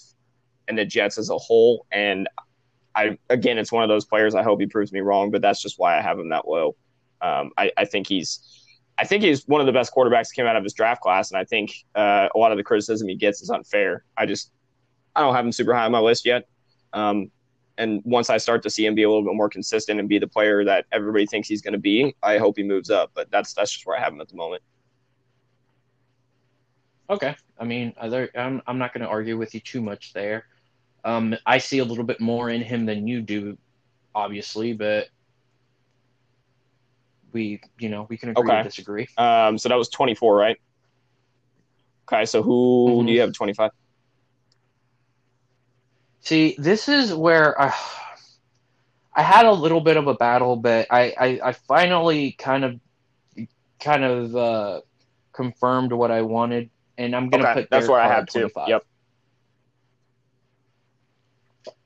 in the Jets as a whole. And I, again, it's one of those players. I hope he proves me wrong, but that's just why I have him that low. Um, I, I think he's I think he's one of the best quarterbacks that came out of his draft class, and I think uh, a lot of the criticism he gets is unfair. I just I don't have him super high on my list yet. Um, and once I start to see him be a little bit more consistent and be the player that everybody thinks he's going to be, I hope he moves up. But that's that's just where I have him at the moment. Okay, I mean, I'm I'm not going to argue with you too much there. Um, I see a little bit more in him than you do, obviously, but we you know we can agree okay. disagree. Um, so that was 24, right? Okay, so who mm-hmm. do you have 25? See, this is where I, I had a little bit of a battle, but I, I, I finally kind of kind of uh, confirmed what I wanted, and I'm gonna okay, put that's where I have 25. Yep.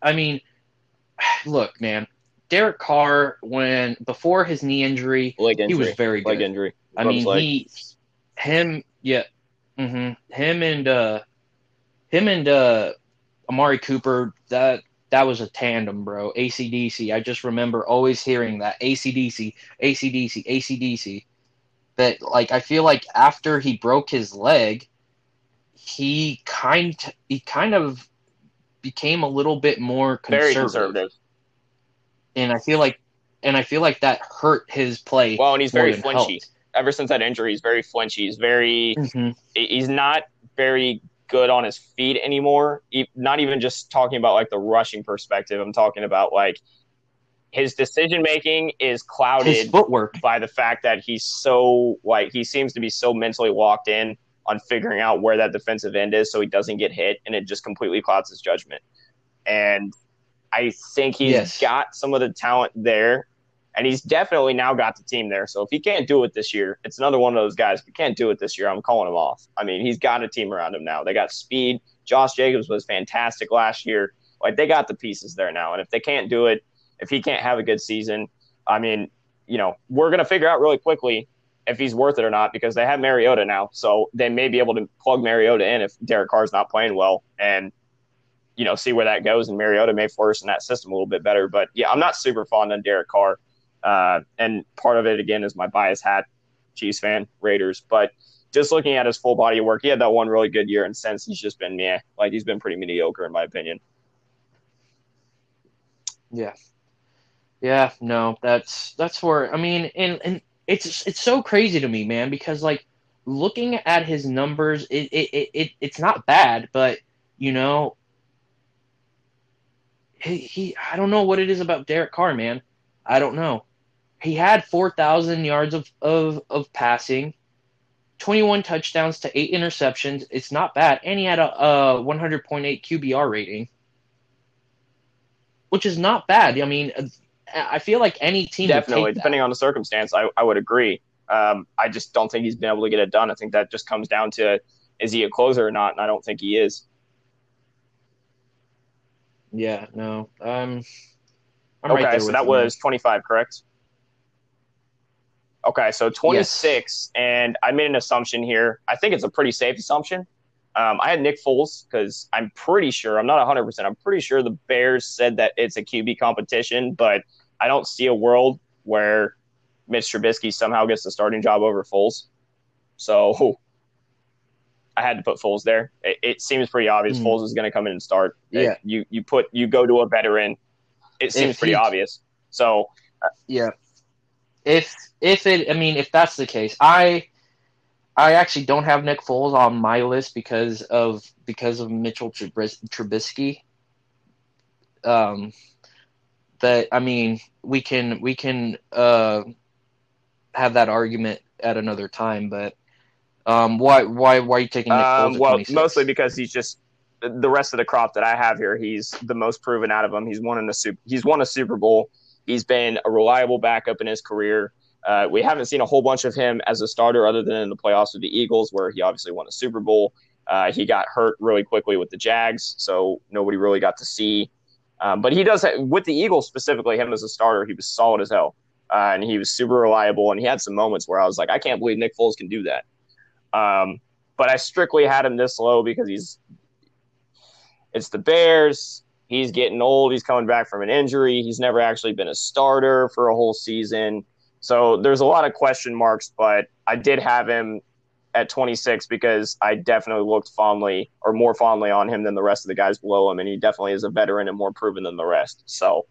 I mean, look, man, Derek Carr, when before his knee injury, injury. he was very good. Leg injury. I mean, he, him, yeah, mm-hmm, him and uh, him and uh, Amari Cooper. That that was a tandem, bro. ACDC. I just remember always hearing that ACDC, ACDC, ACDC. That like, I feel like after he broke his leg, he kind he kind of became a little bit more conservative. Very conservative and I feel like and I feel like that hurt his play. Well, and he's very flinchy. Helped. Ever since that injury, he's very flinchy. He's very mm-hmm. he's not very good on his feet anymore. Not even just talking about like the rushing perspective. I'm talking about like his decision making is clouded by the fact that he's so like he seems to be so mentally locked in on figuring out where that defensive end is so he doesn't get hit and it just completely clouds his judgment. And I think he's yes. got some of the talent there, and he's definitely now got the team there. So if he can't do it this year, it's another one of those guys. If he can't do it this year, I'm calling him off. I mean, he's got a team around him now. They got speed. Josh Jacobs was fantastic last year. Like they got the pieces there now, and if they can't do it, if he can't have a good season, I mean, you know, we're gonna figure out really quickly if he's worth it or not because they have Mariota now, so they may be able to plug Mariota in if Derek Carr's not playing well, and you know see where that goes. And Mariota may flourish in that system a little bit better. But yeah, I'm not super fond on Derek Carr, uh, and part of it again is my bias hat, Chiefs fan, Raiders, but. Just looking at his full body of work, he had that one really good year, and since he's just been yeah, like he's been pretty mediocre in my opinion. Yeah. Yeah, no, that's that's where I mean, and and it's it's so crazy to me, man, because like looking at his numbers, it it, it, it's not bad, but you know, he, he I don't know what it is about Derek Carr, man. I don't know. He had four thousand yards of, of of passing, twenty one touchdowns to eight interceptions. It's not bad, and he had a, a one hundred point eight QBR rating, which is not bad. I mean, I feel like any team definitely, depending on the circumstance, I, I would agree. Um, I just don't think he's been able to get it done. I think that just comes down to is he a closer or not, and I don't think he is. Yeah, no. Um, I'm okay, right so that was 25, correct? Okay, so 26, yes. and I made an assumption here. I think it's a pretty safe assumption. Um, I had Nick Foles because I'm pretty sure, I'm not 100%, I'm pretty sure the Bears said that it's a QB competition, but I don't see a world where Mitch Trubisky somehow gets the starting job over Foles. So I had to put Foles there. It, it seems pretty obvious mm. Foles is going to come in and start. Yeah. You you put you go to a veteran. It seems if pretty he, obvious. So uh, yeah. If if it I mean if that's the case, I I actually don't have Nick Foles on my list because of because of Mitchell Trubisky. Um, that I mean, we can we can uh, have that argument at another time, but um, why why why are you taking Nick Foles? Um, well, mostly because he's just the rest of the crop that I have here. He's the most proven out of them. He's won in a super. He's won a Super Bowl. He's been a reliable backup in his career. Uh, we haven't seen a whole bunch of him as a starter other than in the playoffs with the Eagles, where he obviously won a Super Bowl. Uh, he got hurt really quickly with the Jags, so nobody really got to see um, but he does have, with the Eagles specifically, him as a starter, he was solid as hell, uh, and he was super reliable. And he had some moments where I was like, I can't believe Nick Foles can do that. Um, but I strictly had him this low because he's it's the Bears. He's getting old. He's coming back from an injury. He's never actually been a starter for a whole season. So there's a lot of question marks, but I did have him at 26 because I definitely looked fondly or more fondly on him than the rest of the guys below him, and he definitely is a veteran and more proven than the rest. So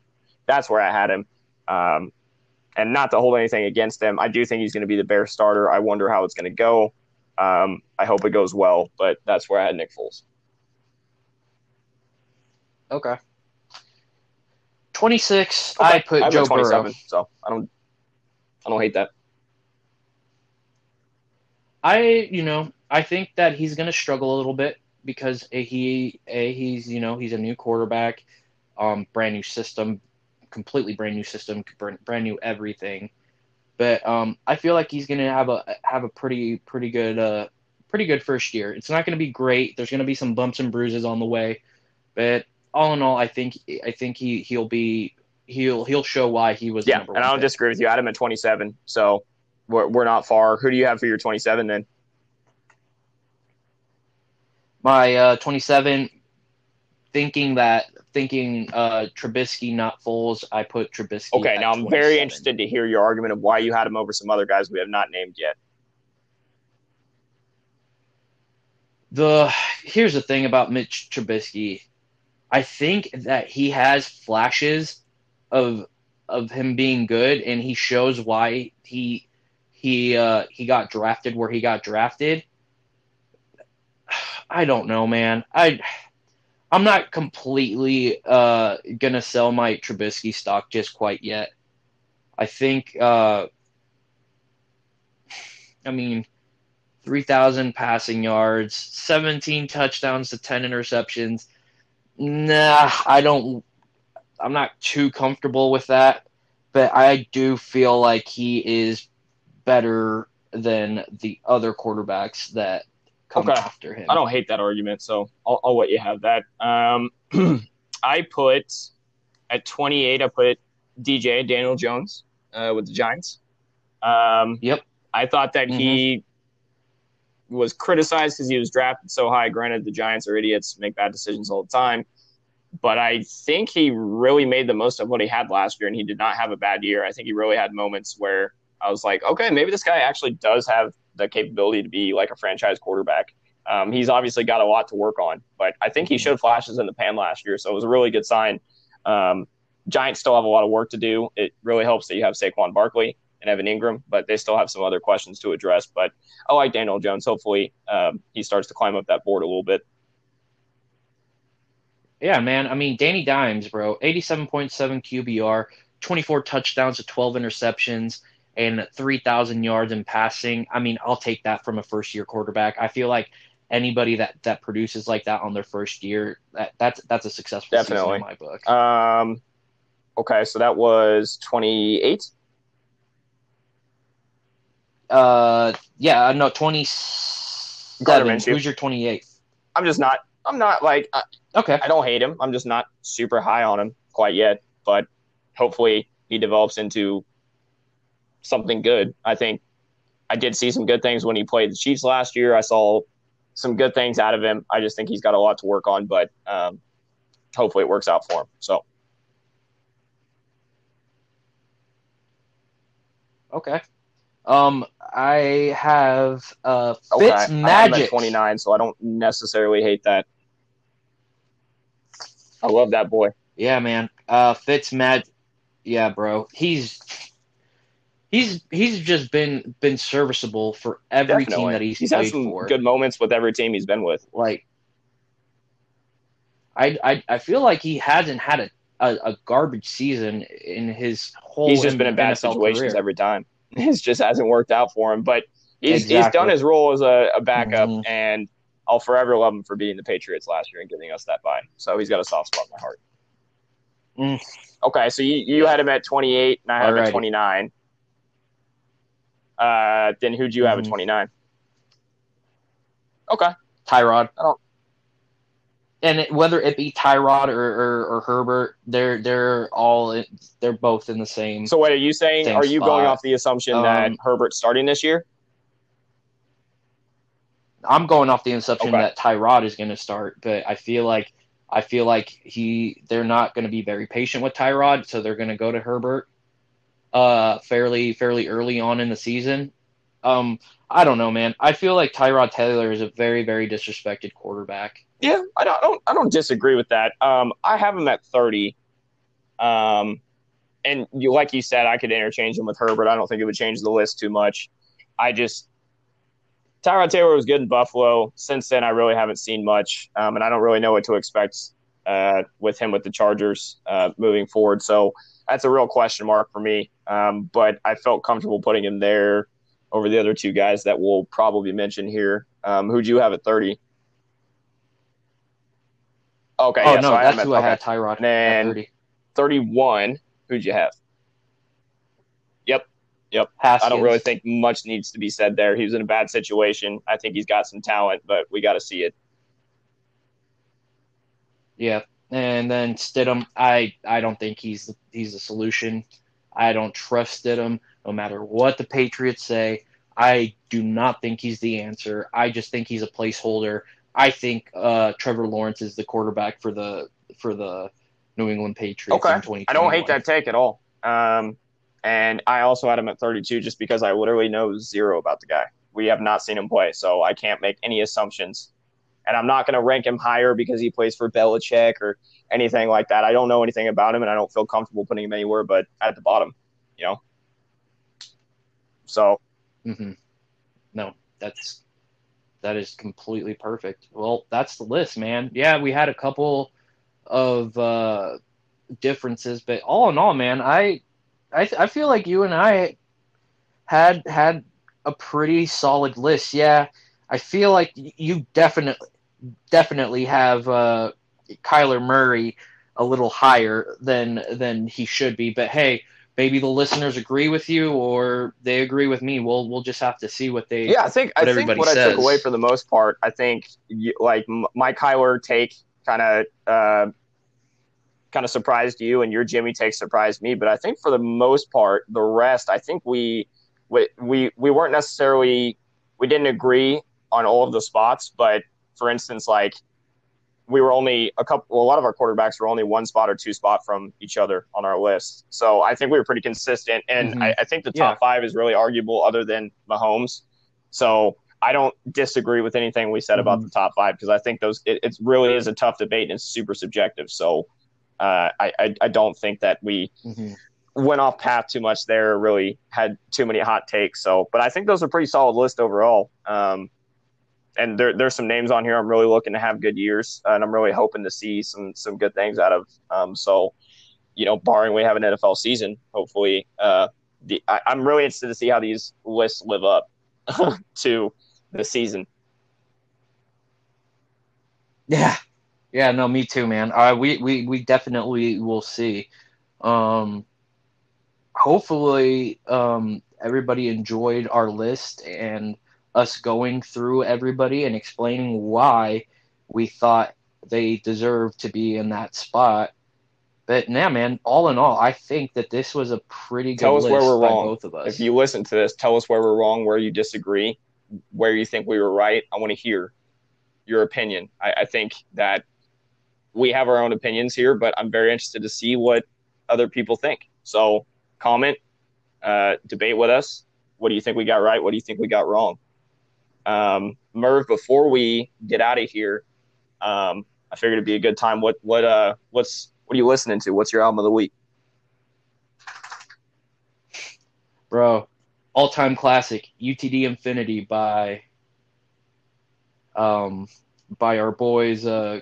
that's where I had him. Um, and not to hold anything against him, I do think he's going to be the Bear starter. I wonder how it's going to go. Um, I hope it goes well, but that's where I had Nick Foles. Okay. 26, okay. I put I Joe Burrow. So I don't, I don't hate that. I, you know, I think that he's going to struggle a little bit because he, a, he's, you know, he's a new quarterback, um, brand new system, completely brand new system, brand new everything. But um, I feel like he's going to have a have a pretty pretty good uh, pretty good first year. It's not going to be great. There's going to be some bumps and bruises on the way, but all in all, I think I think he he'll be he'll he'll show why he was. Yeah, and I don't pick. disagree with you. I had him at 27, so we're, we're not far. Who do you have for your 27 then? My uh, 27, thinking that thinking uh, Trubisky, not Foles, I put Trubisky. Okay, now I'm very interested to hear your argument of why you had him over some other guys we have not named yet. The here's the thing about Mitch Trubisky. I think that he has flashes of of him being good, and he shows why he he uh, he got drafted where he got drafted. I don't know, man. I I'm not completely uh, gonna sell my Trubisky stock just quite yet. I think. Uh, I mean, three thousand passing yards, seventeen touchdowns to ten interceptions. Nah, I don't. I'm not too comfortable with that, but I do feel like he is better than the other quarterbacks that come okay. after him. I don't hate that argument, so I'll, I'll let you have that. Um, I put at 28, I put DJ Daniel Jones uh, with the Giants. Um, yep. I thought that mm-hmm. he was criticized because he was drafted so high. Granted, the Giants are idiots, make bad decisions all the time. But I think he really made the most of what he had last year, and he did not have a bad year. I think he really had moments where I was like, okay, maybe this guy actually does have the capability to be like a franchise quarterback. Um, he's obviously got a lot to work on, but I think he mm-hmm. showed flashes in the pan last year, so it was a really good sign. Um, Giants still have a lot of work to do. It really helps that you have Saquon Barkley and Evan Engram, but they still have some other questions to address. But I like Daniel Jones. Hopefully, um, he starts to climb up that board a little bit. Yeah, man. I mean, Danny Dimes, bro, 87.7 QBR, 24 touchdowns to 12 interceptions, and 3,000 yards in passing. I mean, I'll take that from a first year quarterback. I feel like anybody that that produces like that on their first year, that that's that's a successful Definitely. season in my book. Um, okay, so that was 28. Uh, yeah, no, 27. Who's your 28? I'm just not. I'm not like. I, okay. I don't hate him. I'm just not super high on him quite yet. But hopefully he develops into something good. I think I did see some good things when he played the Chiefs last year. I saw some good things out of him. I just think he's got a lot to work on, but um, hopefully it works out for him. So. Okay. Um, I have uh Fitz okay. Magic twenty nine, so I don't necessarily hate that. I love that boy. Yeah, man. Uh, Fitz Magic. Yeah, bro. He's he's he's just been been serviceable for every Definitely. team that he's, he's played had some for. Good moments with every team he's been with. Like, I I, I feel like he hasn't had a, a, a garbage season in his whole. He's just been in bad NFL situations career. every time. It just hasn't worked out for him. But he's exactly. he's done his role as a, a backup, mm-hmm. and I'll forever love him for beating the Patriots last year and giving us that bye. So he's got a soft spot in my heart. Mm. Okay, so you, you had him at 28, and I have him at 29. Uh, then who'd you have mm-hmm. at 29? Okay. Tyrod. I don't. And it, whether it be Tyrod or, or, or, Herbert, they're they're all they're both in the same. So what are you saying? Are you spot. going off the assumption um, that Herbert's starting this year? I'm going off the assumption okay. that Tyrod is going to start, but I feel like I feel like he they're not going to be very patient with Tyrod, so they're going to go to Herbert uh, fairly fairly early on in the season. Um, I don't know, man. I feel like Tyrod Taylor is a very very disrespected quarterback. Yeah, I don't I don't, I don't disagree with that. Um, I have him at thirty. Um, and you like you said, I could interchange him with Herbert. I don't think it would change the list too much. I just Tyrod Taylor was good in Buffalo. Since then, I really haven't seen much, um, and I don't really know what to expect uh, with him with the Chargers uh, moving forward. So that's a real question mark for me. Um, but I felt comfortable putting him there over the other two guys that we'll probably mention here. Um, who do you have at 30? Okay. Oh, yeah, no, so that's I who at, I had Tyrod and 30. 31, who'd you have? Yep. Yep. Haskins. I don't really think much needs to be said there. He was in a bad situation. I think he's got some talent, but we got to see it. Yeah, and then Stidham, I I don't think he's he's the solution. I don't trust Stidham, no matter what the Patriots say. I do not think he's the answer. I just think he's a placeholder. I think uh, Trevor Lawrence is the quarterback for the for the New England Patriots. Okay, I don't hate that take at all. Um, and I also had him at 32 just because I literally know zero about the guy. We have not seen him play, so I can't make any assumptions and I'm not going to rank him higher because he plays for Belichick or anything like that. I don't know anything about him, and I don't feel comfortable putting him anywhere but at the bottom. You know. So. Mm-hmm. No, that's that is completely perfect. Well, that's the list, man. Yeah, we had a couple of uh, differences, but all in all, man, I I, I feel like you and I had had a pretty solid list. Yeah, I feel like you definitely definitely have uh, Kyler Murray a little higher than than he should be. But hey, maybe the listeners agree with you or they agree with me. We'll we'll just have to see what they. Yeah, I think I think what says. I took away for the most part, I think like my Kyler take kind of. Uh, kind of surprised you and your Jimmy take surprised me, but I think for the most part, the rest, I think we we, we we weren't necessarily we didn't agree on all of the spots, but for instance, like we were only a couple. Well, a lot of our quarterbacks were only one spot or two spot from each other on our list. So I think we were pretty consistent, and mm-hmm. I, I, think the top yeah. five is really arguable, other than Mahomes. So I don't disagree with anything we said mm-hmm. about the top five because I think those it, it, really is a tough debate and it's super subjective. So uh, I, I, I don't think that we. Mm-hmm. Went off path too much there. Really had too many hot takes. So, but I think those are pretty solid list overall. Um, and there, there's some names on here I'm really looking to have good years, and I'm really hoping to see some some good things out of. Um, so, you know, barring we have an NFL season, hopefully, uh, the I, am really interested to see how these lists live up to the season. Yeah, yeah, no, me too, man. Uh, we we we definitely will see. Um, hopefully, um, everybody enjoyed our list and us going through everybody and explaining why we thought they deserved to be in that spot. But yeah, man, all in all, I think that this was a pretty good tell us where we're wrong. both of us. If you listen to this, tell us where we're wrong, where you disagree, where you think we were right. I want to hear your opinion. I, I think that we have our own opinions here, but I'm very interested to see what other people think. So comment, uh, debate with us. What do you think we got right? What do you think we got wrong? Um, Merv, before we get out of here, um, I figured it'd be a good time. What what uh what's what are you listening to? What's your album of the week? Bro, all time classic, UTD Infinity by um by our boys uh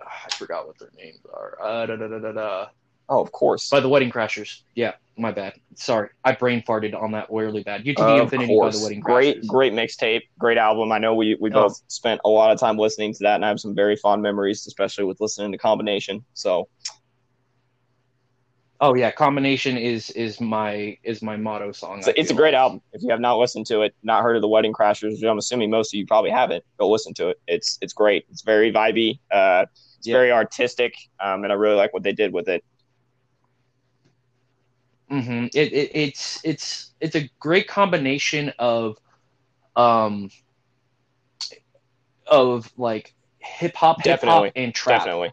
I forgot what their names are. Uh, da, da, da, da, da. Oh, of course. By the Wedding Crashers. Yeah, my bad. Sorry, I brain farted on that weirdly bad. UTD Infinity by the Wedding Crashers. Great, great mixtape, great album. I know we we oh. both spent a lot of time listening to that, and I have some very fond memories, especially with listening to Combination. So. Oh yeah, combination is is my is my motto song. So it's a great album. If you have not listened to it, not heard of the Wedding Crashers, which I'm assuming most of you probably haven't, go listen to it. It's it's great. It's very vibey. Uh, it's yeah. very artistic, um, and I really like what they did with it. Mm-hmm. It, it, it's it's it's a great combination of um of like hip hop, hip hop, and trap. Definitely.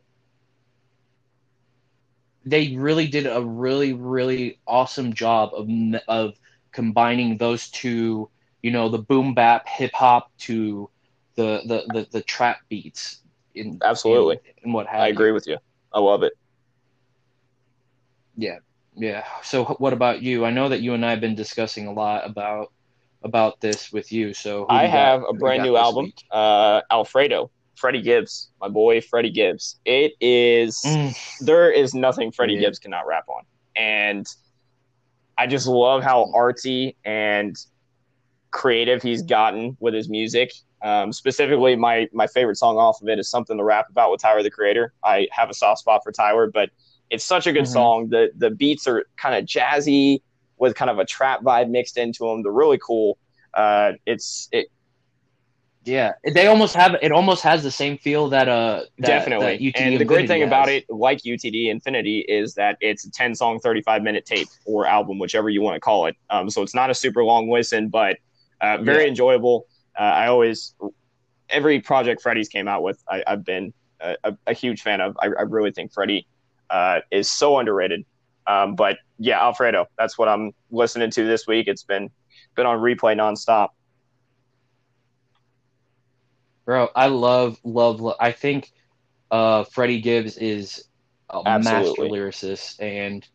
They really did a really really awesome job of of combining those two, you know, the boom bap hip hop to the the the, the trap beats. In, Absolutely. In what have I agree you. with you. I love it. Yeah, yeah. So what about you? I know that you and I have been discussing a lot about about this with you. So I have got, a brand new album, uh, Alfredo, Freddie Gibbs, my boy Freddie Gibbs. It is mm. there is nothing Freddie yeah. Gibbs cannot rap on, and I just love how artsy and creative he's gotten with his music. Um, specifically, my my favorite song off of it is something to rap about with Tyler the Creator. I have a soft spot for Tyler, but it's such a good mm-hmm. song. The the beats are kind of jazzy with kind of a trap vibe mixed into them. They're really cool. Uh, it's it. Yeah, they almost have it. Almost has the same feel that uh that, definitely. That and the Infinity great thing has. about it, like UTD Infinity, is that it's a ten song, thirty five minute tape or album, whichever you want to call it. Um, so it's not a super long listen, but uh, very yeah. enjoyable. Uh, I always every project Freddie's came out with, I, have been a, a, a, huge fan of. I, I really think Freddie uh, is so underrated. Um, but yeah, Alfredo, that's what I'm listening to this week. It's been been on replay nonstop. Bro, I love, love, love. I think uh, Freddie Gibbs is a Absolutely. master lyricist, and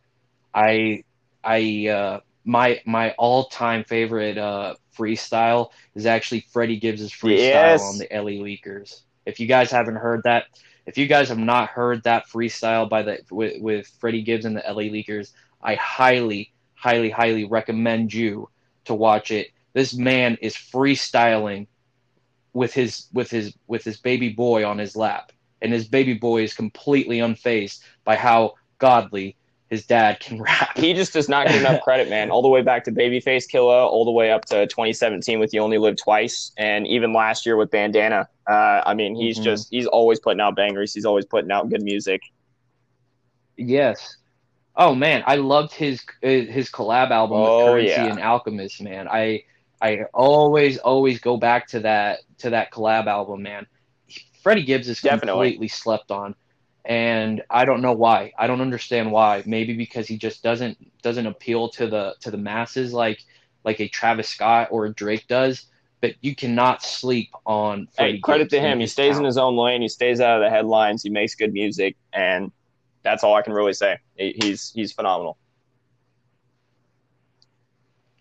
I, I, uh, my my all time favorite uh, freestyle is actually Freddie Gibbs's freestyle yes. on the LA Leakers. If you guys haven't heard that, if you guys have not heard that freestyle by the with, with Freddie Gibbs and the LA Leakers, I highly, highly, highly recommend you to watch it. This man is freestyling with his with his with his baby boy on his lap, and his baby boy is completely unfazed by how godly his dad can rap. He just does not get enough credit, man. All the way back to Baby Face Killa, all the way up to 2017 with You Only Live Twice, and even last year with Bandana. Uh, I mean, he's mm-hmm. just he's always putting out bangers. He's always putting out good music. Yes, Oh man, I loved his his collab album Oh, with Curren$y yeah. and Alchemist. Man, I I always always go back to that to that collab album. Man, Freddie Gibbs is Definitely. completely slept on, and I don't know why. I don't understand why. Maybe because he just doesn't doesn't appeal to the to the masses like like a Travis Scott or a Drake does. But you cannot sleep on. Freddie Hey, credit Gibbs to him. He stays in his own lane. He stays out of the headlines. He makes good music, and that's all I can really say. He's he's phenomenal.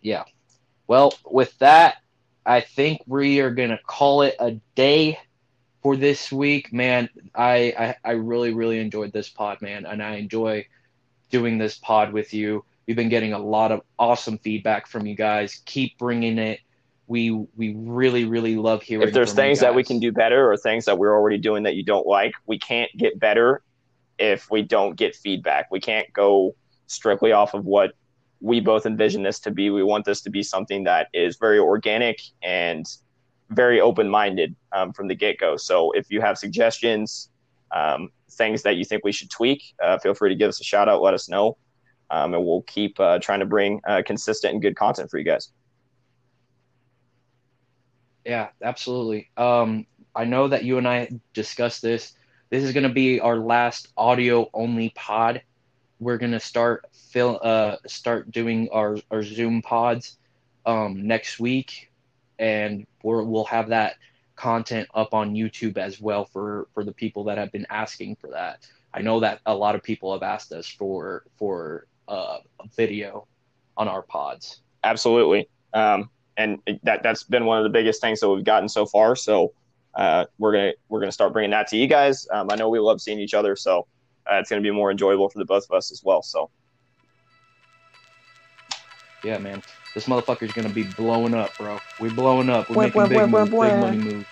Yeah. Well, with that, I think we are gonna call it a day for this week, man. I, I I really really enjoyed this pod, man, and I enjoy doing this pod with you. We've been getting a lot of awesome feedback from you guys. Keep bringing it. We we really really love hearing. If there's things that we can do better or things that we're already doing that you don't like, we can't get better if we don't get feedback. We can't go strictly off of what we both envision this to be. We want this to be something that is very organic and very open minded um, from the get go. So if you have suggestions, um, things that you think we should tweak, uh, feel free to give us a shout out, let us know. Um, and we'll keep uh, trying to bring uh, consistent and good content for you guys. Yeah, absolutely. Um, I know that you and I discussed this. This is going to be our last audio only pod. We're going to start fill uh start doing our our Zoom pods um next week and we're, we'll have that content up on YouTube as well for for the people that have been asking for that. I know that a lot of people have asked us for for uh, a video on our pods. Absolutely. Um, and that that's been one of the biggest things that we've gotten so far. So uh, we're gonna we're gonna start bringing that to you guys. Um, I know we love seeing each other, so uh, it's gonna be more enjoyable for the both of us as well. So Yeah, man. This motherfucker's gonna be blowing up, bro. We're blowing up. We're making big moves, big money moves.